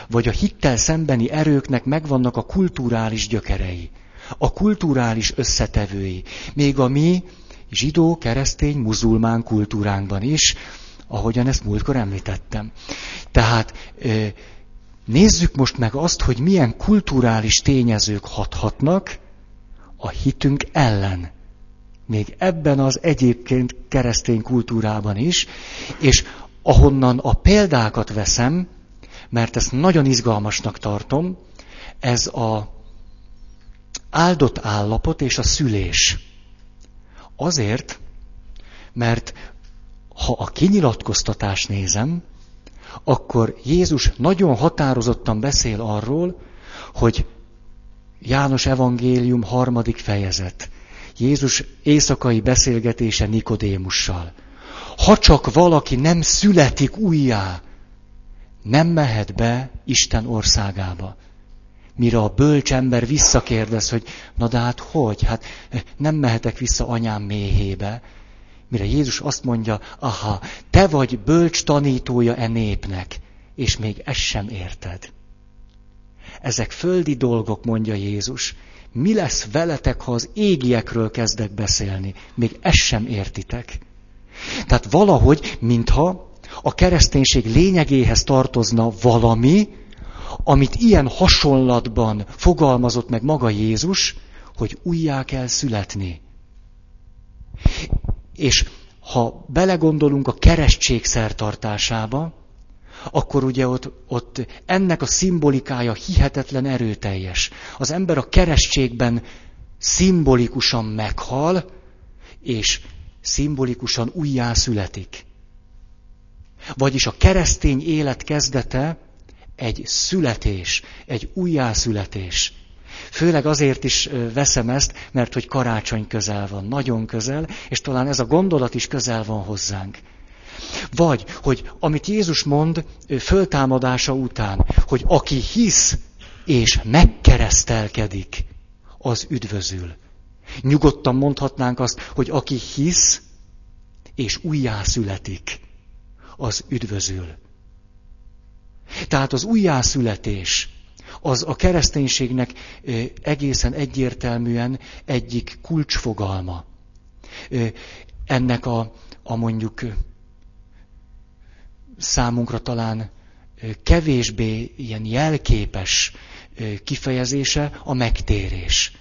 vagy a hittel szembeni erőknek megvannak a kulturális gyökerei, a kulturális összetevői, még a mi zsidó, keresztény, muzulmán kultúránkban is, ahogyan ezt múltkor említettem. Tehát nézzük most meg azt, hogy milyen kulturális tényezők hathatnak a hitünk ellen. Még ebben az egyébként keresztény kultúrában is, és ahonnan a példákat veszem, mert ezt nagyon izgalmasnak tartom, ez a áldott állapot és a szülés. Azért, mert ha a kinyilatkoztatást nézem, akkor Jézus nagyon határozottan beszél arról, hogy János evangélium harmadik fejezet. Jézus éjszakai beszélgetése Nikodémussal. Ha csak valaki nem születik újjá, nem mehet be Isten országába. Mire a bölcs ember visszakérdez, hogy na de hát hogy? Hát nem mehetek vissza anyám méhébe. Mire Jézus azt mondja, aha, te vagy bölcs tanítója e népnek, és még ezt sem érted. Ezek földi dolgok, mondja Jézus. Mi lesz veletek, ha az égiekről kezdek beszélni? Még ezt sem értitek. Tehát valahogy, mintha a kereszténység lényegéhez tartozna valami, amit ilyen hasonlatban fogalmazott meg maga Jézus, hogy újjá kell születni. És ha belegondolunk a keresztség szertartásába, akkor ugye ott, ott ennek a szimbolikája hihetetlen erőteljes. Az ember a keresztségben szimbolikusan meghal, és szimbolikusan újjá születik. Vagyis a keresztény élet kezdete egy születés, egy újjászületés. Főleg azért is veszem ezt, mert hogy karácsony közel van, nagyon közel, és talán ez a gondolat is közel van hozzánk. Vagy, hogy amit Jézus mond föltámadása után, hogy aki hisz és megkeresztelkedik, az üdvözül. Nyugodtan mondhatnánk azt, hogy aki hisz és újjászületik, az üdvözül. Tehát az újjászületés az a kereszténységnek egészen egyértelműen egyik kulcsfogalma. ennek a, a mondjuk számunkra talán kevésbé ilyen jelképes kifejezése a megtérés.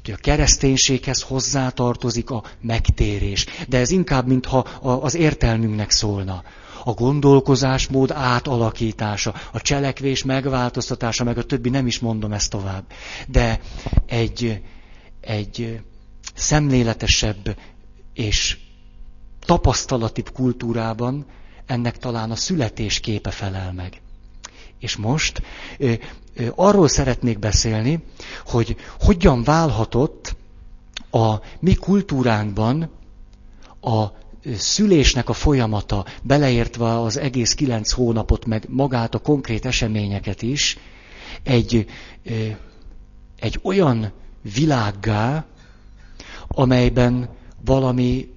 Hát, hogy a kereszténységhez hozzátartozik a megtérés. De ez inkább, mintha az értelmünknek szólna. A gondolkozásmód átalakítása, a cselekvés megváltoztatása, meg a többi, nem is mondom ezt tovább. De egy, egy szemléletesebb és tapasztalatibb kultúrában ennek talán a születés képe felel meg. És most ö, ö, arról szeretnék beszélni, hogy hogyan válhatott a mi kultúránkban a szülésnek a folyamata, beleértve az egész kilenc hónapot, meg magát a konkrét eseményeket is, egy, egy olyan világgá, amelyben valami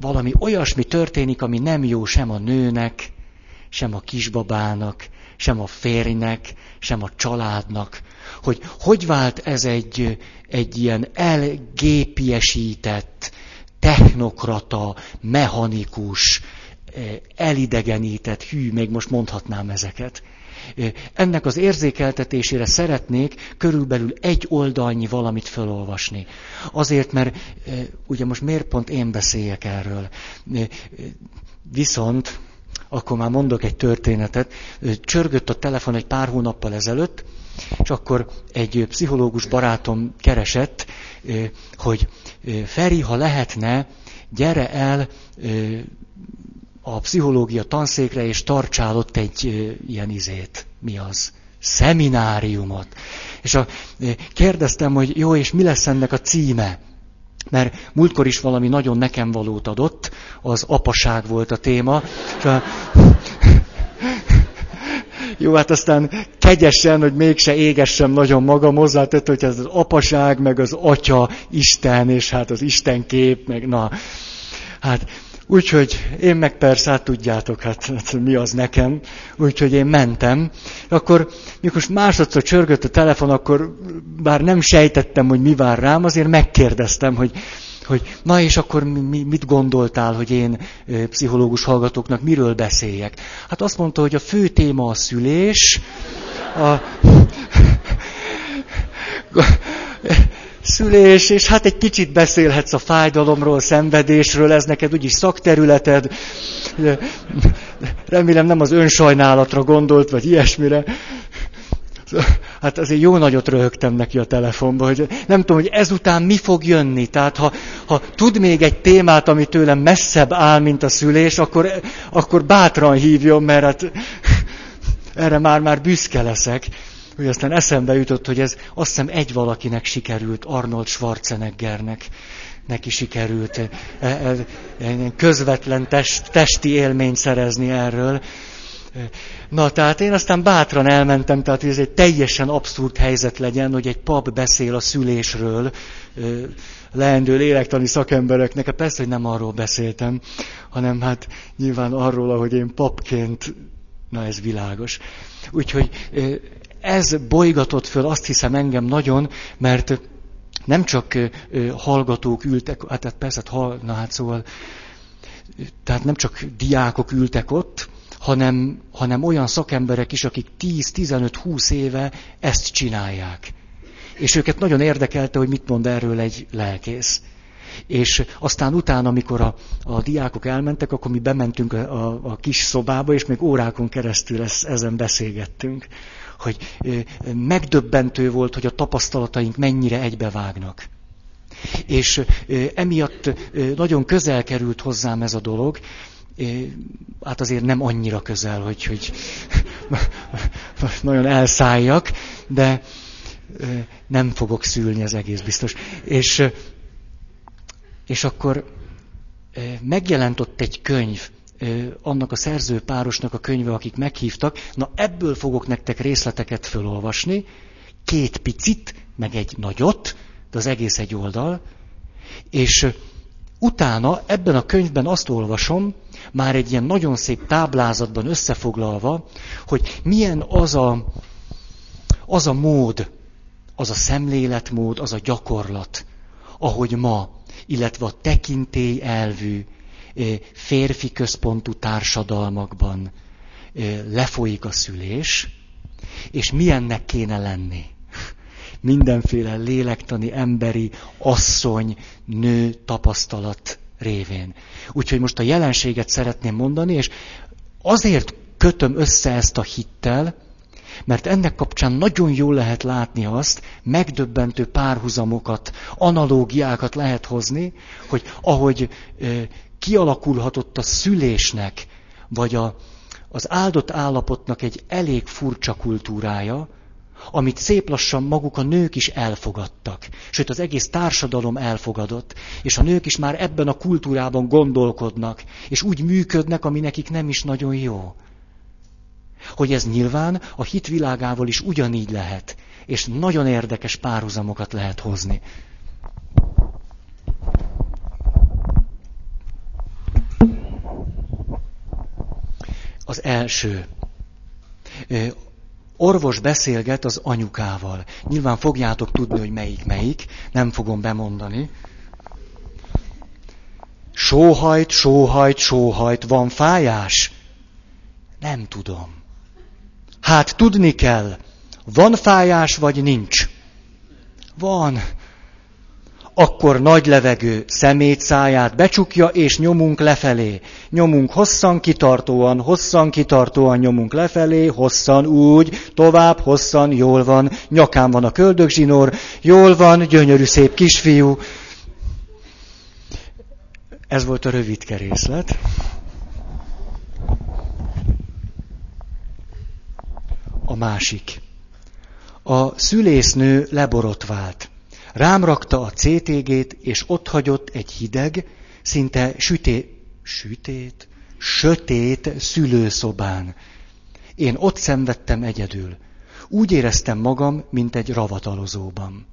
valami olyasmi történik, ami nem jó sem a nőnek, sem a kisbabának, sem a férjnek, sem a családnak. Hogy hogy vált ez egy, egy ilyen elgépiesített, technokrata, mechanikus, elidegenített, hű, még most mondhatnám ezeket. Ennek az érzékeltetésére szeretnék körülbelül egy oldalnyi valamit felolvasni. Azért, mert ugye most miért pont én beszéljek erről. Viszont, akkor már mondok egy történetet, csörgött a telefon egy pár hónappal ezelőtt, és akkor egy pszichológus barátom keresett, hogy Feri, ha lehetne, gyere el a pszichológia tanszékre, és tartsál ott egy ilyen izét. Mi az? Szemináriumot. És a, kérdeztem, hogy jó, és mi lesz ennek a címe? Mert múltkor is valami nagyon nekem valót adott, az apaság volt a téma. Jó, hát aztán kegyesen, hogy mégse égessem nagyon magam, hozzátett, hogy ez az apaság, meg az atya, Isten, és hát az Istenkép, meg na. Hát Úgyhogy én meg persze, hát tudjátok, hát, hát mi az nekem. Úgyhogy én mentem. Akkor, mikor másodszor csörgött a telefon, akkor bár nem sejtettem, hogy mi vár rám, azért megkérdeztem, hogy, hogy na és akkor mi, mit gondoltál, hogy én pszichológus hallgatóknak miről beszéljek? Hát azt mondta, hogy a fő téma a szülés, a szülés, és hát egy kicsit beszélhetsz a fájdalomról, szenvedésről, ez neked úgyis szakterületed. Remélem nem az önsajnálatra gondolt, vagy ilyesmire. Hát azért jó nagyot röhögtem neki a telefonba, hogy nem tudom, hogy ezután mi fog jönni. Tehát ha, ha tud még egy témát, ami tőlem messzebb áll, mint a szülés, akkor, akkor bátran hívjon, mert hát erre már-már büszke leszek hogy aztán eszembe jutott, hogy ez azt hiszem egy valakinek sikerült, Arnold Schwarzeneggernek neki sikerült e, e, e, közvetlen test, testi élményt szerezni erről. Na, tehát én aztán bátran elmentem, tehát hogy ez egy teljesen abszurd helyzet legyen, hogy egy pap beszél a szülésről, leendő lélektani szakembereknek. Hát persze, hogy nem arról beszéltem, hanem hát nyilván arról, ahogy én papként, na ez világos. Úgyhogy ez bolygatott föl azt hiszem engem nagyon, mert nem csak hallgatók ültek, hát, hát persze, hát, na hát szóval, tehát nem csak diákok ültek ott, hanem, hanem olyan szakemberek is, akik 10-15-20 éve ezt csinálják. És őket nagyon érdekelte, hogy mit mond erről egy lelkész. És aztán utána, amikor a, a diákok elmentek, akkor mi bementünk a, a, a kis szobába, és még órákon keresztül ezen beszélgettünk hogy megdöbbentő volt, hogy a tapasztalataink mennyire egybevágnak. És emiatt nagyon közel került hozzám ez a dolog, hát azért nem annyira közel, hogy, hogy [LAUGHS] nagyon elszálljak, de nem fogok szülni, az egész biztos. És, és akkor megjelent ott egy könyv, annak a szerzőpárosnak a könyve, akik meghívtak. Na ebből fogok nektek részleteket felolvasni, két picit, meg egy nagyot, de az egész egy oldal, és utána ebben a könyvben azt olvasom, már egy ilyen nagyon szép táblázatban összefoglalva, hogy milyen az a, az a mód, az a szemléletmód, az a gyakorlat, ahogy ma illetve a tekintély elvű, férfi központú társadalmakban lefolyik a szülés, és milyennek kéne lenni. Mindenféle lélektani, emberi, asszony, nő tapasztalat révén. Úgyhogy most a jelenséget szeretném mondani, és azért kötöm össze ezt a hittel, mert ennek kapcsán nagyon jól lehet látni azt, megdöbbentő párhuzamokat, analógiákat lehet hozni, hogy ahogy kialakulhatott a szülésnek, vagy a, az áldott állapotnak egy elég furcsa kultúrája, amit szép lassan maguk a nők is elfogadtak. Sőt, az egész társadalom elfogadott, és a nők is már ebben a kultúrában gondolkodnak, és úgy működnek, ami nekik nem is nagyon jó. Hogy ez nyilván a hit világával is ugyanígy lehet, és nagyon érdekes párhuzamokat lehet hozni. Az első. Orvos beszélget az anyukával. Nyilván fogjátok tudni, hogy melyik melyik, nem fogom bemondani. Sóhajt, sóhajt, sóhajt, van fájás? Nem tudom. Hát tudni kell, van fájás vagy nincs? Van akkor nagy levegő szemét száját becsukja, és nyomunk lefelé. Nyomunk hosszan, kitartóan, hosszan, kitartóan nyomunk lefelé, hosszan úgy, tovább, hosszan, jól van, nyakán van a köldögzsinór, jól van, gyönyörű szép kisfiú. Ez volt a rövidke részlet. A másik. A szülésznő leborotvált. Rám rakta a CTG-t, és ott hagyott egy hideg, szinte süté, sütét, sötét szülőszobán. Én ott szenvedtem egyedül. Úgy éreztem magam, mint egy ravatalozóban.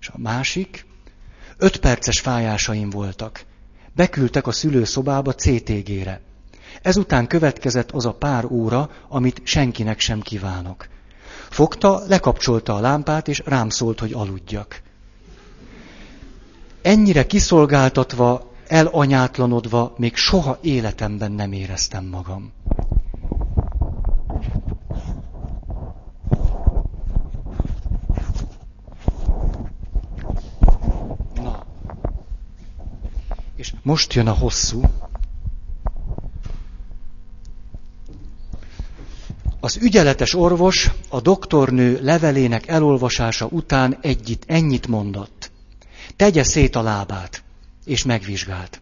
És a másik, öt perces fájásaim voltak. Beküldtek a szülőszobába CTG-re. Ezután következett az a pár óra, amit senkinek sem kívánok. Fogta, lekapcsolta a lámpát, és rám szólt, hogy aludjak. Ennyire kiszolgáltatva, elanyátlanodva még soha életemben nem éreztem magam. Na. És most jön a hosszú. Az ügyeletes orvos a doktornő levelének elolvasása után egyit, ennyit mondott. Tegye szét a lábát, és megvizsgált.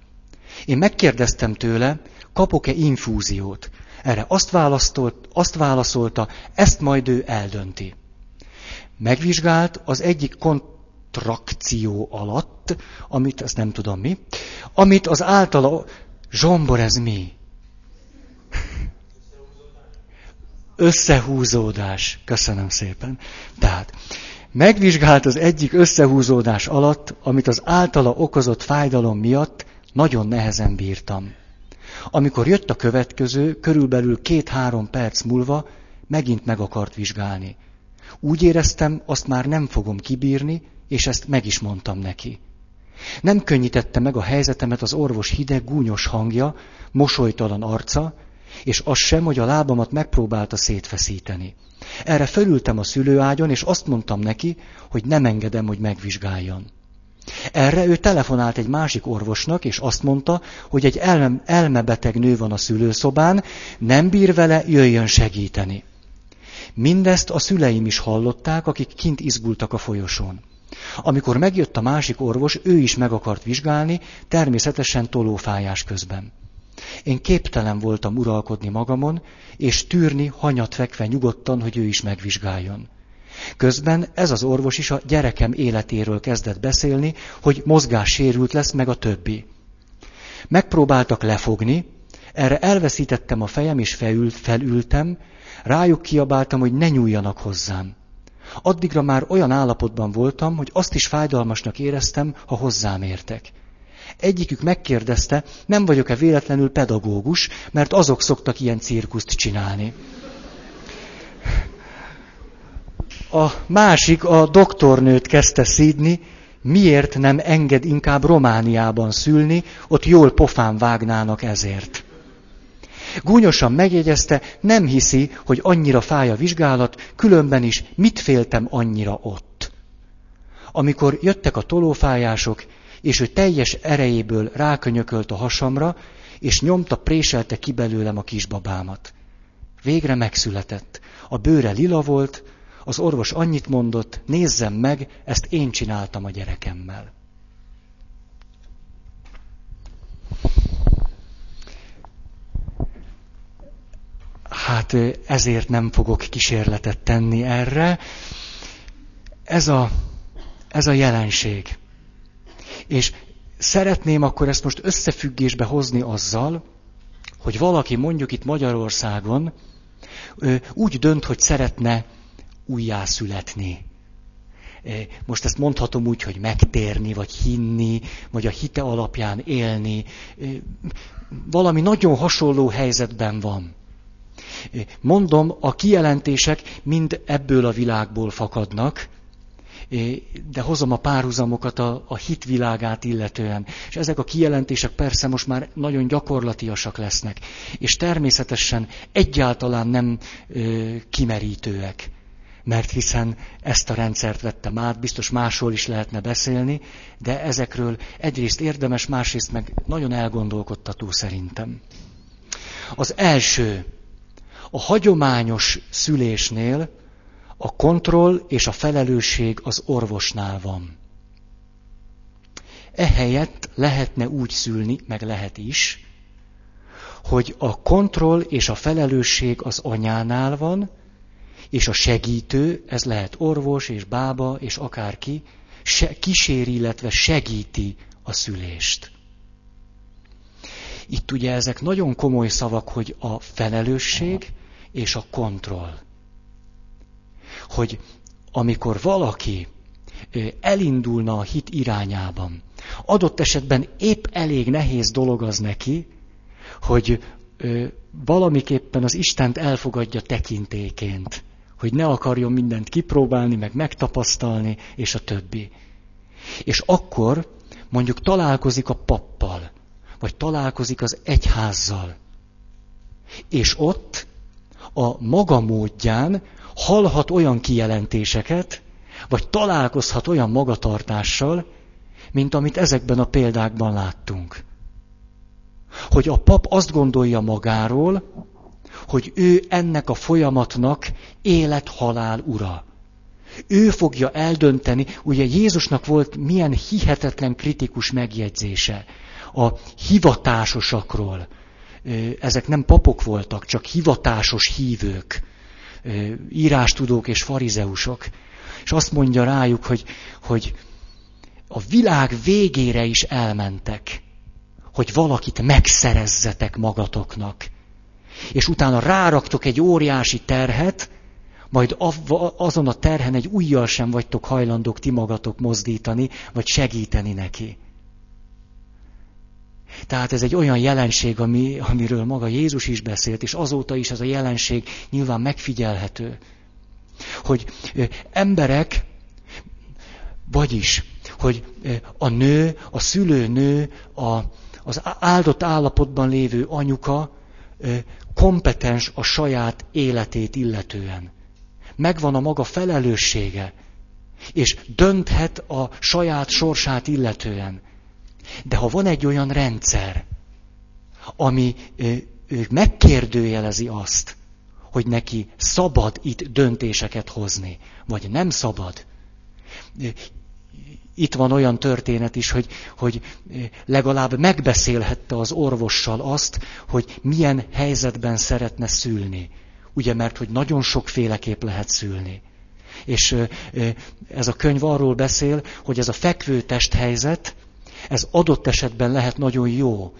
Én megkérdeztem tőle, kapok-e infúziót. Erre azt, választolt, azt válaszolta, ezt majd ő eldönti. Megvizsgált az egyik kontrakció alatt, amit, ezt nem tudom mi, amit az általa, zsombor ez mi? Összehúzódás. Köszönöm szépen. Tehát megvizsgált az egyik összehúzódás alatt, amit az általa okozott fájdalom miatt nagyon nehezen bírtam. Amikor jött a következő, körülbelül két-három perc múlva megint meg akart vizsgálni. Úgy éreztem, azt már nem fogom kibírni, és ezt meg is mondtam neki. Nem könnyítette meg a helyzetemet az orvos hideg, gúnyos hangja, mosolytalan arca, és az sem, hogy a lábamat megpróbálta szétfeszíteni. Erre fölültem a szülőágyon, és azt mondtam neki, hogy nem engedem, hogy megvizsgáljon. Erre ő telefonált egy másik orvosnak, és azt mondta, hogy egy elme, elmebeteg nő van a szülőszobán, nem bír vele, jöjjön segíteni. Mindezt a szüleim is hallották, akik kint izgultak a folyosón. Amikor megjött a másik orvos, ő is meg akart vizsgálni, természetesen tolófájás közben. Én képtelen voltam uralkodni magamon, és tűrni hanyat fekve nyugodtan, hogy ő is megvizsgáljon. Közben ez az orvos is a gyerekem életéről kezdett beszélni, hogy mozgássérült lesz, meg a többi. Megpróbáltak lefogni, erre elveszítettem a fejem, és felült, felültem, rájuk kiabáltam, hogy ne nyúljanak hozzám. Addigra már olyan állapotban voltam, hogy azt is fájdalmasnak éreztem, ha hozzám értek. Egyikük megkérdezte, nem vagyok-e véletlenül pedagógus, mert azok szoktak ilyen cirkuszt csinálni. A másik a doktornőt kezdte szídni, miért nem enged inkább Romániában szülni, ott jól pofán vágnának ezért. Gúnyosan megjegyezte, nem hiszi, hogy annyira fáj a vizsgálat, különben is mit féltem annyira ott. Amikor jöttek a tolófájások, és ő teljes erejéből rákönyökölt a hasamra, és nyomta, préselte ki belőlem a kisbabámat. Végre megszületett. A bőre lila volt, az orvos annyit mondott, nézzem meg, ezt én csináltam a gyerekemmel. Hát ezért nem fogok kísérletet tenni erre. Ez a, ez a jelenség. És szeretném akkor ezt most összefüggésbe hozni azzal, hogy valaki mondjuk itt Magyarországon úgy dönt, hogy szeretne újjászületni. Most ezt mondhatom úgy, hogy megtérni, vagy hinni, vagy a hite alapján élni. Valami nagyon hasonló helyzetben van. Mondom, a kijelentések mind ebből a világból fakadnak, de hozom a párhuzamokat a, a hitvilágát illetően. És ezek a kijelentések persze most már nagyon gyakorlatiasak lesznek, és természetesen egyáltalán nem ö, kimerítőek. Mert hiszen ezt a rendszert vettem át, biztos másról is lehetne beszélni, de ezekről egyrészt érdemes, másrészt meg nagyon elgondolkodtató szerintem. Az első, a hagyományos szülésnél a kontroll és a felelősség az orvosnál van. Ehelyett lehetne úgy szülni, meg lehet is, hogy a kontroll és a felelősség az anyánál van, és a segítő, ez lehet orvos és bába és akárki, se, kíséri, illetve segíti a szülést. Itt ugye ezek nagyon komoly szavak, hogy a felelősség és a kontroll hogy amikor valaki elindulna a hit irányában, adott esetben épp elég nehéz dolog az neki, hogy valamiképpen az Istent elfogadja tekintéként, hogy ne akarjon mindent kipróbálni, meg megtapasztalni, és a többi. És akkor mondjuk találkozik a pappal, vagy találkozik az egyházzal, és ott a maga módján hallhat olyan kijelentéseket, vagy találkozhat olyan magatartással, mint amit ezekben a példákban láttunk. Hogy a pap azt gondolja magáról, hogy ő ennek a folyamatnak élet-halál ura. Ő fogja eldönteni, ugye Jézusnak volt milyen hihetetlen kritikus megjegyzése a hivatásosakról. Ezek nem papok voltak, csak hivatásos hívők írástudók és farizeusok, és azt mondja rájuk, hogy, hogy a világ végére is elmentek, hogy valakit megszerezzetek magatoknak. És utána ráraktok egy óriási terhet, majd azon a terhen egy ujjal sem vagytok hajlandók ti magatok mozdítani, vagy segíteni neki. Tehát ez egy olyan jelenség, ami, amiről maga Jézus is beszélt, és azóta is ez a jelenség nyilván megfigyelhető. Hogy emberek, vagyis, hogy a nő, a szülőnő, a, az áldott állapotban lévő anyuka kompetens a saját életét illetően. Megvan a maga felelőssége, és dönthet a saját sorsát illetően. De ha van egy olyan rendszer, ami megkérdőjelezi azt, hogy neki szabad itt döntéseket hozni, vagy nem szabad. Itt van olyan történet is, hogy, hogy legalább megbeszélhette az orvossal azt, hogy milyen helyzetben szeretne szülni. Ugye, mert hogy nagyon sokféleképp lehet szülni. És ez a könyv arról beszél, hogy ez a fekvő testhelyzet, ez adott esetben lehet nagyon jó,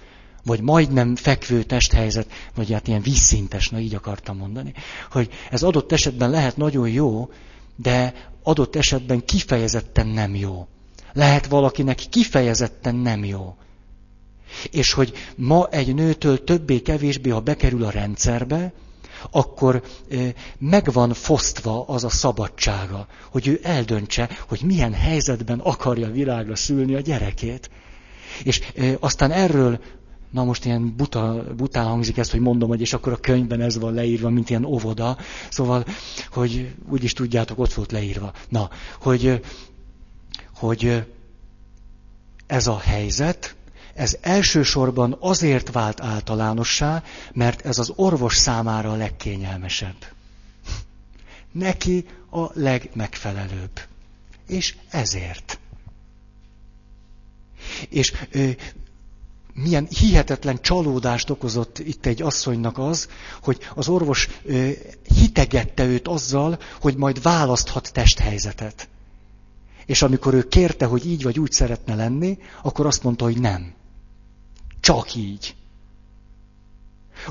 vagy majdnem fekvő testhelyzet, vagy hát ilyen vízszintes, na így akartam mondani, hogy ez adott esetben lehet nagyon jó, de adott esetben kifejezetten nem jó. Lehet valakinek kifejezetten nem jó. És hogy ma egy nőtől többé-kevésbé, ha bekerül a rendszerbe, akkor megvan fosztva az a szabadsága, hogy ő eldöntse, hogy milyen helyzetben akarja világra szülni a gyerekét. És aztán erről, na most ilyen buta, bután hangzik ezt, hogy mondom, hogy és akkor a könyvben ez van leírva, mint ilyen óvoda. Szóval, hogy úgy is tudjátok, ott volt leírva. Na, hogy, hogy ez a helyzet, ez elsősorban azért vált általánossá, mert ez az orvos számára a legkényelmesebb. Neki a legmegfelelőbb. És ezért. És ö, milyen hihetetlen csalódást okozott itt egy asszonynak az, hogy az orvos ö, hitegette őt azzal, hogy majd választhat testhelyzetet. És amikor ő kérte, hogy így vagy úgy szeretne lenni, akkor azt mondta, hogy nem. Csak így.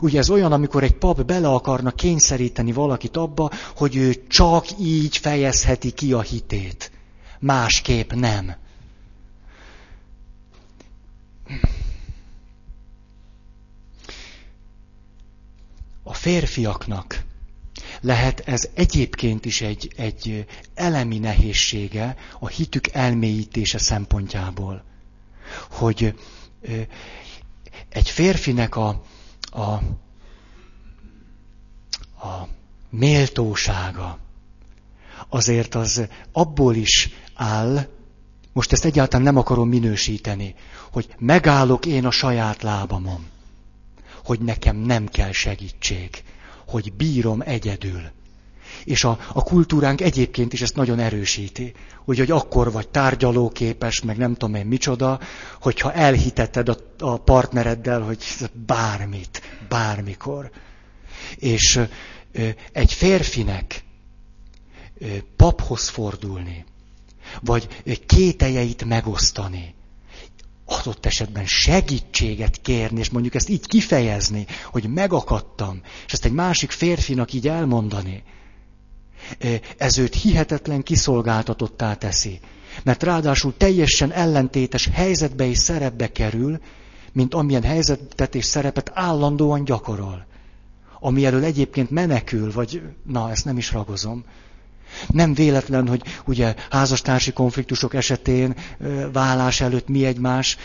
Ugye ez olyan, amikor egy pap bele akarna kényszeríteni valakit abba, hogy ő csak így fejezheti ki a hitét. Másképp nem. A férfiaknak lehet ez egyébként is egy, egy elemi nehézsége a hitük elmélyítése szempontjából. Hogy egy férfinek a, a, a méltósága azért az abból is áll, most ezt egyáltalán nem akarom minősíteni, hogy megállok én a saját lábamon, hogy nekem nem kell segítség, hogy bírom egyedül. És a, a kultúránk egyébként is ezt nagyon erősíti. Úgy, hogy akkor vagy tárgyalóképes, meg nem tudom én micsoda, hogyha elhitetted a, a partnereddel, hogy bármit, bármikor. És ö, egy férfinek ö, paphoz fordulni, vagy kételjeit megosztani, adott esetben segítséget kérni, és mondjuk ezt így kifejezni, hogy megakadtam, és ezt egy másik férfinak így elmondani, ez őt hihetetlen kiszolgáltatottá teszi. Mert ráadásul teljesen ellentétes helyzetbe és szerepbe kerül, mint amilyen helyzetet és szerepet állandóan gyakorol. Ami elől egyébként menekül, vagy na, ezt nem is ragozom. Nem véletlen, hogy ugye házastársi konfliktusok esetén, vállás előtt mi egymás,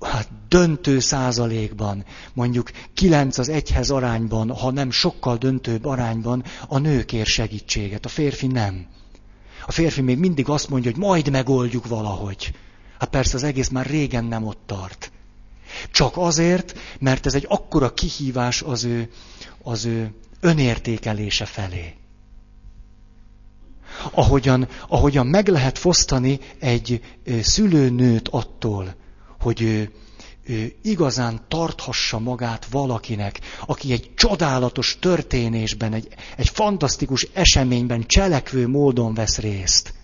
hát döntő százalékban, mondjuk kilenc az egyhez arányban, ha nem sokkal döntőbb arányban, a nő kér segítséget, a férfi nem. A férfi még mindig azt mondja, hogy majd megoldjuk valahogy. Hát persze az egész már régen nem ott tart. Csak azért, mert ez egy akkora kihívás az ő, az ő önértékelése felé. Ahogyan, ahogyan meg lehet fosztani egy szülőnőt attól, hogy ő, ő igazán tarthassa magát valakinek, aki egy csodálatos történésben, egy, egy fantasztikus eseményben cselekvő módon vesz részt.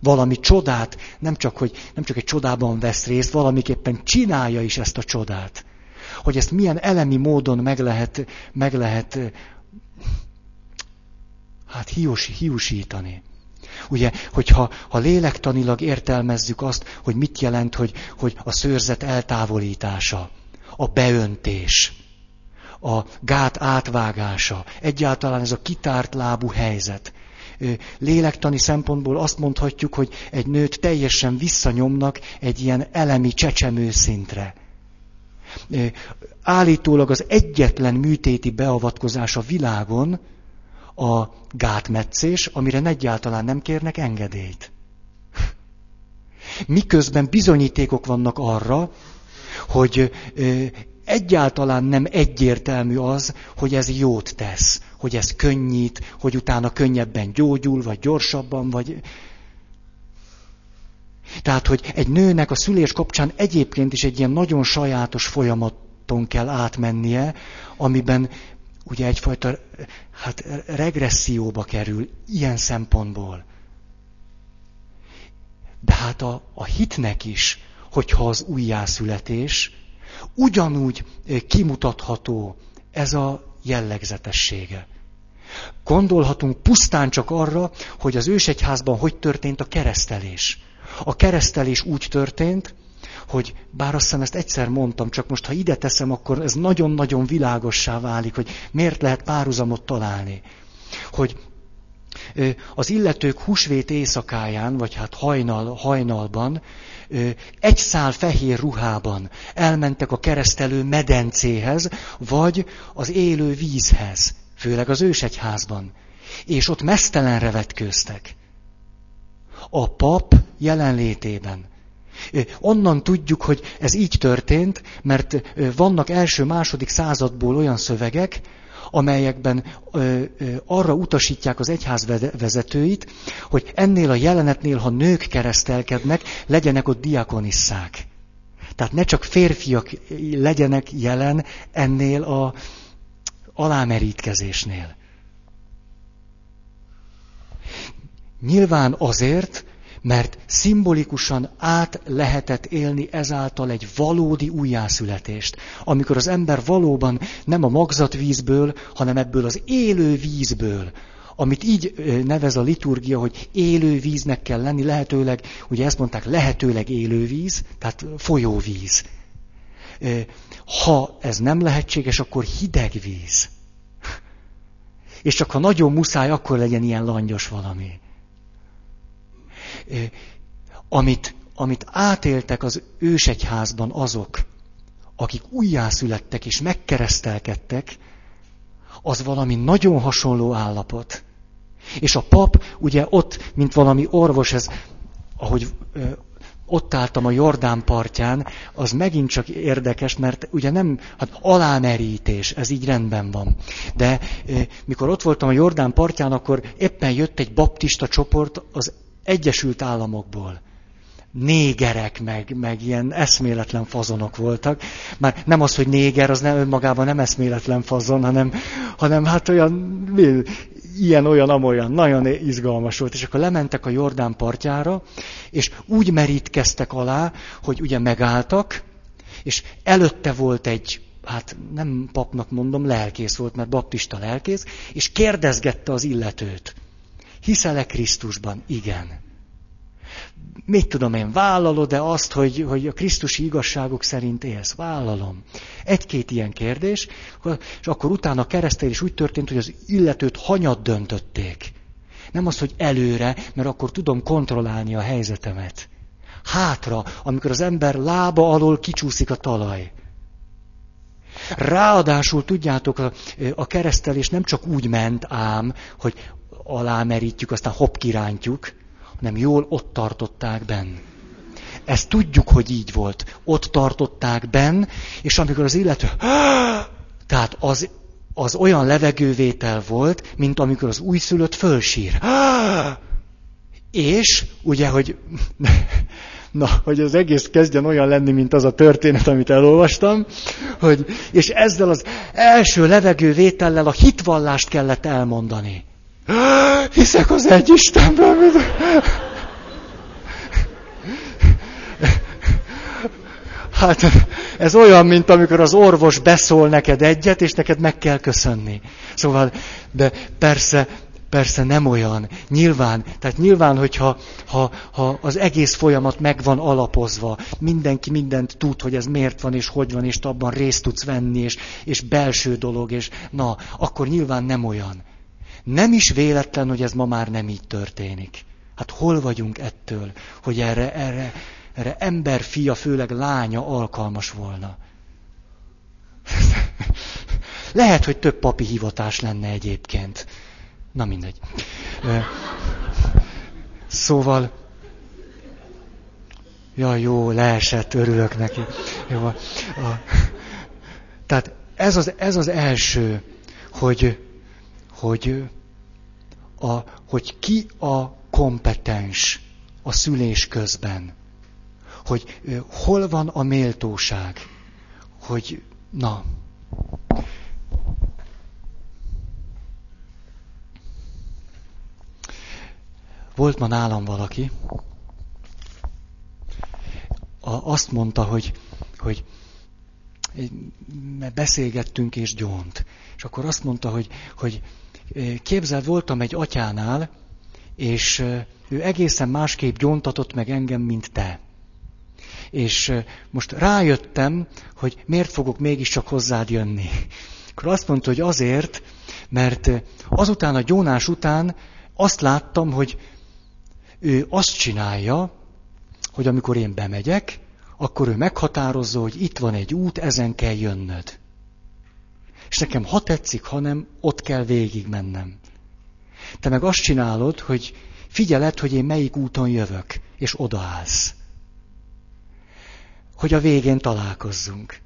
Valami csodát, nem csak, hogy nem csak egy csodában vesz részt, valamiképpen csinálja is ezt a csodát. Hogy ezt milyen elemi módon meg lehet, meg lehet hát hiús, hiúsítani. Ugye, hogyha ha lélektanilag értelmezzük azt, hogy mit jelent, hogy, hogy a szőrzet eltávolítása, a beöntés, a gát átvágása, egyáltalán ez a kitárt lábú helyzet. Lélektani szempontból azt mondhatjuk, hogy egy nőt teljesen visszanyomnak egy ilyen elemi csecsemő szintre. Állítólag az egyetlen műtéti beavatkozás a világon, a gátmetszés, amire egyáltalán nem kérnek engedélyt. [LAUGHS] Miközben bizonyítékok vannak arra, hogy egyáltalán nem egyértelmű az, hogy ez jót tesz, hogy ez könnyít, hogy utána könnyebben gyógyul, vagy gyorsabban, vagy... Tehát, hogy egy nőnek a szülés kapcsán egyébként is egy ilyen nagyon sajátos folyamaton kell átmennie, amiben ugye egyfajta hát regresszióba kerül ilyen szempontból. De hát a, a hitnek is, hogyha az újjászületés, ugyanúgy kimutatható ez a jellegzetessége. Gondolhatunk pusztán csak arra, hogy az ősegyházban hogy történt a keresztelés. A keresztelés úgy történt, hogy bár azt hiszem ezt egyszer mondtam, csak most ha ide teszem, akkor ez nagyon-nagyon világossá válik, hogy miért lehet párhuzamot találni. Hogy az illetők húsvét éjszakáján, vagy hát hajnal, hajnalban, egy szál fehér ruhában elmentek a keresztelő medencéhez, vagy az élő vízhez, főleg az ősegyházban. És ott mesztelenre vetkőztek. A pap jelenlétében. Onnan tudjuk, hogy ez így történt, mert vannak első-második századból olyan szövegek, amelyekben arra utasítják az egyház vezetőit, hogy ennél a jelenetnél, ha nők keresztelkednek, legyenek ott diakonisszák. Tehát ne csak férfiak legyenek jelen ennél a alámerítkezésnél. Nyilván azért, mert szimbolikusan át lehetett élni ezáltal egy valódi újjászületést, amikor az ember valóban nem a magzatvízből, hanem ebből az élő vízből, amit így nevez a liturgia, hogy élő víznek kell lenni, lehetőleg, ugye ezt mondták, lehetőleg élő víz, tehát folyóvíz. Ha ez nem lehetséges, akkor hideg víz. És csak ha nagyon muszáj, akkor legyen ilyen langyos valami amit, amit átéltek az ősegyházban azok, akik újjászülettek és megkeresztelkedtek, az valami nagyon hasonló állapot. És a pap ugye ott, mint valami orvos, ez, ahogy ö, ott álltam a Jordán partján, az megint csak érdekes, mert ugye nem, hát alámerítés, ez így rendben van. De ö, mikor ott voltam a Jordán partján, akkor éppen jött egy baptista csoport az Egyesült Államokból. Négerek, meg, meg ilyen eszméletlen fazonok voltak. Már nem az, hogy néger, az nem önmagában nem eszméletlen fazon, hanem, hanem hát olyan, ilyen, olyan, amolyan, nagyon izgalmas volt. És akkor lementek a Jordán partjára, és úgy merítkeztek alá, hogy ugye megálltak, és előtte volt egy, hát nem papnak mondom, lelkész volt, mert baptista lelkész, és kérdezgette az illetőt. Hiszel-e Krisztusban? Igen. Mit tudom én, vállalod-e azt, hogy, hogy a Krisztusi igazságok szerint élsz? Vállalom. Egy-két ilyen kérdés, és akkor utána a keresztél is úgy történt, hogy az illetőt hanyat döntötték. Nem az, hogy előre, mert akkor tudom kontrollálni a helyzetemet. Hátra, amikor az ember lába alól kicsúszik a talaj. Ráadásul tudjátok, a, a keresztelés nem csak úgy ment ám, hogy alámerítjük, aztán hopp kirántjuk, hanem jól ott tartották benn. Ezt tudjuk, hogy így volt. Ott tartották benn, és amikor az illető... [GASPS] Tehát az, az olyan levegővétel volt, mint amikor az újszülött fölsír. [GASPS] És ugye, hogy [LAUGHS] na, hogy az egész kezdjen olyan lenni, mint az a történet, amit elolvastam, hogy, és ezzel az első levegővétellel a hitvallást kellett elmondani. Hiszek az egy Istenben. Hát ez olyan, mint amikor az orvos beszól neked egyet, és neked meg kell köszönni. Szóval, de persze, persze nem olyan. Nyilván, tehát nyilván, hogyha ha, ha az egész folyamat meg van alapozva, mindenki mindent tud, hogy ez miért van, és hogy van, és abban részt tudsz venni, és, és belső dolog, és na, akkor nyilván nem olyan. Nem is véletlen, hogy ez ma már nem így történik. Hát hol vagyunk ettől, hogy erre, erre, erre ember fia, főleg lánya alkalmas volna? [LAUGHS] Lehet, hogy több papi hivatás lenne egyébként. Na mindegy. Szóval, ja jó, leesett, örülök neki. Jó, tehát ez az, ez az első, hogy, hogy, a, hogy ki a kompetens a szülés közben. Hogy hol van a méltóság. Hogy, na. Volt ma nálam valaki, a, azt mondta, hogy, hogy beszélgettünk és gyónt. És akkor azt mondta, hogy, hogy képzeld, voltam egy atyánál, és ő egészen másképp gyóntatott meg engem, mint te. És most rájöttem, hogy miért fogok mégiscsak hozzád jönni. [LAUGHS] Akkor azt mondta, hogy azért, mert azután a gyónás után azt láttam, hogy ő azt csinálja, hogy amikor én bemegyek, akkor ő meghatározza, hogy itt van egy út, ezen kell jönnöd. És nekem ha tetszik, ha nem, ott kell végig mennem. Te meg azt csinálod, hogy figyeled, hogy én melyik úton jövök, és odaállsz. Hogy a végén találkozzunk.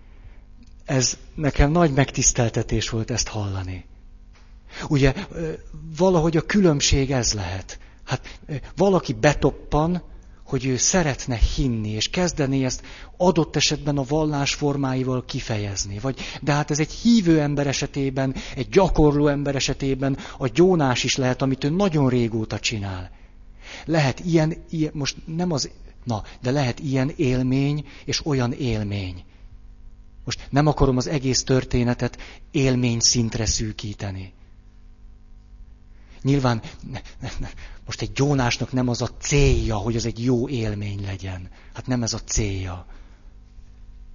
Ez nekem nagy megtiszteltetés volt ezt hallani. Ugye valahogy a különbség ez lehet. Hát valaki betoppan, hogy ő szeretne hinni, és kezdené ezt adott esetben a vallás formáival kifejezni. Vagy, de hát ez egy hívő ember esetében, egy gyakorló ember esetében a gyónás is lehet, amit ő nagyon régóta csinál. Lehet ilyen, ilyen most nem az, na, de lehet ilyen élmény, és olyan élmény. Most nem akarom az egész történetet élmény szintre szűkíteni. Nyilván ne, ne, ne, most egy gyónásnak nem az a célja, hogy az egy jó élmény legyen. Hát nem ez a célja.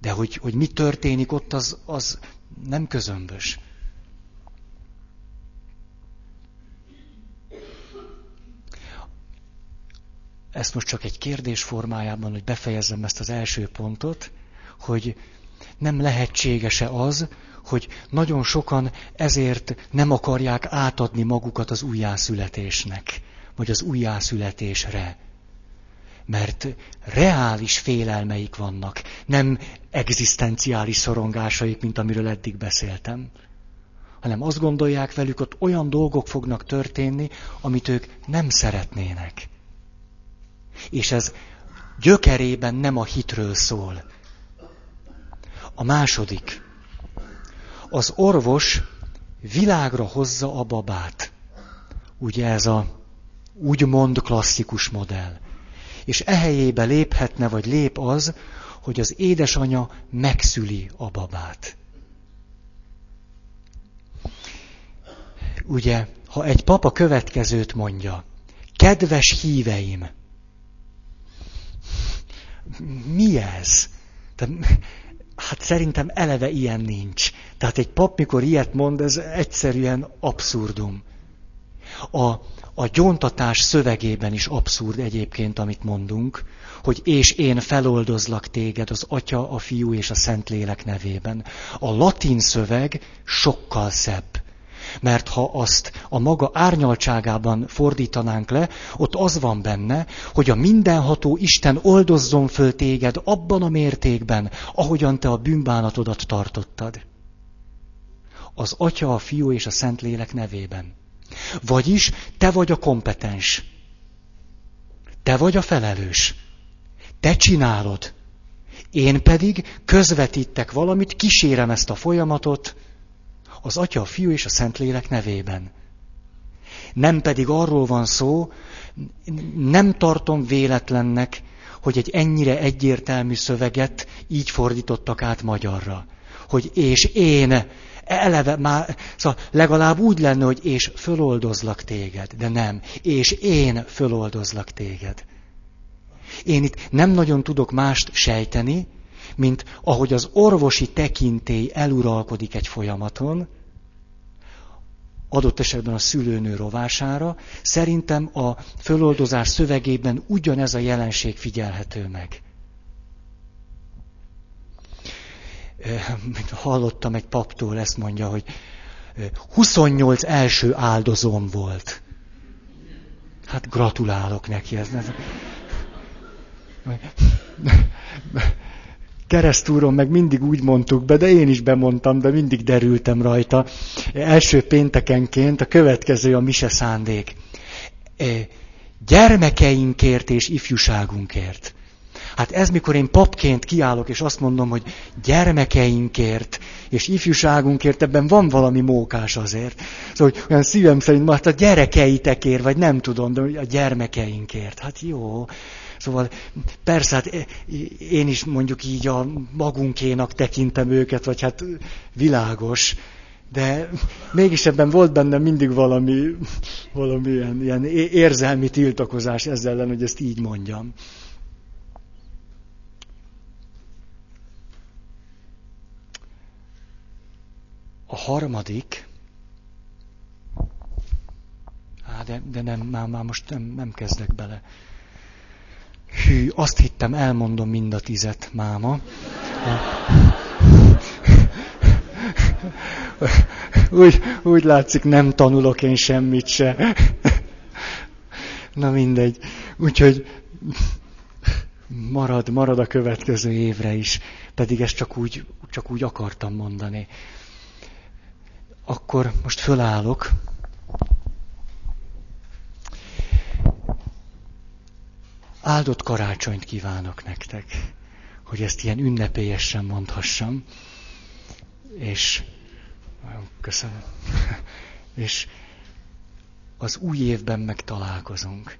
De hogy, hogy mi történik ott, az, az nem közömbös. Ezt most csak egy kérdés formájában, hogy befejezzem ezt az első pontot, hogy nem lehetséges-e az, hogy nagyon sokan ezért nem akarják átadni magukat az újjászületésnek, vagy az újjászületésre. Mert reális félelmeik vannak, nem egzisztenciális szorongásaik, mint amiről eddig beszéltem. Hanem azt gondolják velük, ott olyan dolgok fognak történni, amit ők nem szeretnének. És ez gyökerében nem a hitről szól. A második az orvos világra hozza a babát. Ugye ez a úgymond klasszikus modell. És ehelyébe léphetne, vagy lép az, hogy az édesanya megszüli a babát. Ugye, ha egy papa következőt mondja, kedves híveim, mi ez? Hát szerintem eleve ilyen nincs. Tehát egy pap, mikor ilyet mond, ez egyszerűen abszurdum. A, a gyóntatás szövegében is abszurd egyébként, amit mondunk, hogy és én feloldozlak téged az Atya, a Fiú és a Szentlélek nevében. A latin szöveg sokkal szebb. Mert ha azt a maga árnyaltságában fordítanánk le, ott az van benne, hogy a mindenható Isten oldozzon föl téged abban a mértékben, ahogyan te a bűnbánatodat tartottad. Az Atya, a Fiú és a Szentlélek nevében. Vagyis te vagy a kompetens. Te vagy a felelős. Te csinálod. Én pedig közvetítek valamit, kísérem ezt a folyamatot, az Atya, a Fiú és a Szentlélek nevében. Nem pedig arról van szó, nem tartom véletlennek, hogy egy ennyire egyértelmű szöveget így fordítottak át magyarra. Hogy és én, eleve már, szóval legalább úgy lenne, hogy és föloldozlak téged, de nem, és én föloldozlak téged. Én itt nem nagyon tudok mást sejteni, mint ahogy az orvosi tekintély eluralkodik egy folyamaton, adott esetben a szülőnő rovására, szerintem a föloldozás szövegében ugyanez a jelenség figyelhető meg. Hallottam egy paptól, ezt mondja, hogy 28 első áldozom volt. Hát gratulálok neki. Ez keresztúron meg mindig úgy mondtuk be, de én is bemondtam, de mindig derültem rajta. Első péntekenként a következő a mise szándék. Gyermekeinkért és ifjúságunkért. Hát ez, mikor én papként kiállok, és azt mondom, hogy gyermekeinkért és ifjúságunkért, ebben van valami mókás azért. Szóval, hogy olyan szívem szerint, hát a gyerekeitekért, vagy nem tudom, de a gyermekeinkért. Hát jó, Szóval persze, hát én is mondjuk így a magunkénak tekintem őket, vagy hát világos, de mégis ebben volt bennem mindig valami, valami ilyen, ilyen érzelmi tiltakozás ezzel ellen, hogy ezt így mondjam. A harmadik, Á, de, de nem, már, már most nem, nem kezdek bele. Hű, azt hittem, elmondom mind a tizet, máma. Úgy, úgy látszik, nem tanulok én semmit se. Na mindegy. Úgyhogy marad, marad a következő évre is. Pedig ezt csak úgy, csak úgy akartam mondani. Akkor most fölállok. Áldott karácsonyt kívánok nektek, hogy ezt ilyen ünnepélyesen mondhassam. És köszönöm. [LAUGHS] És az új évben meg találkozunk.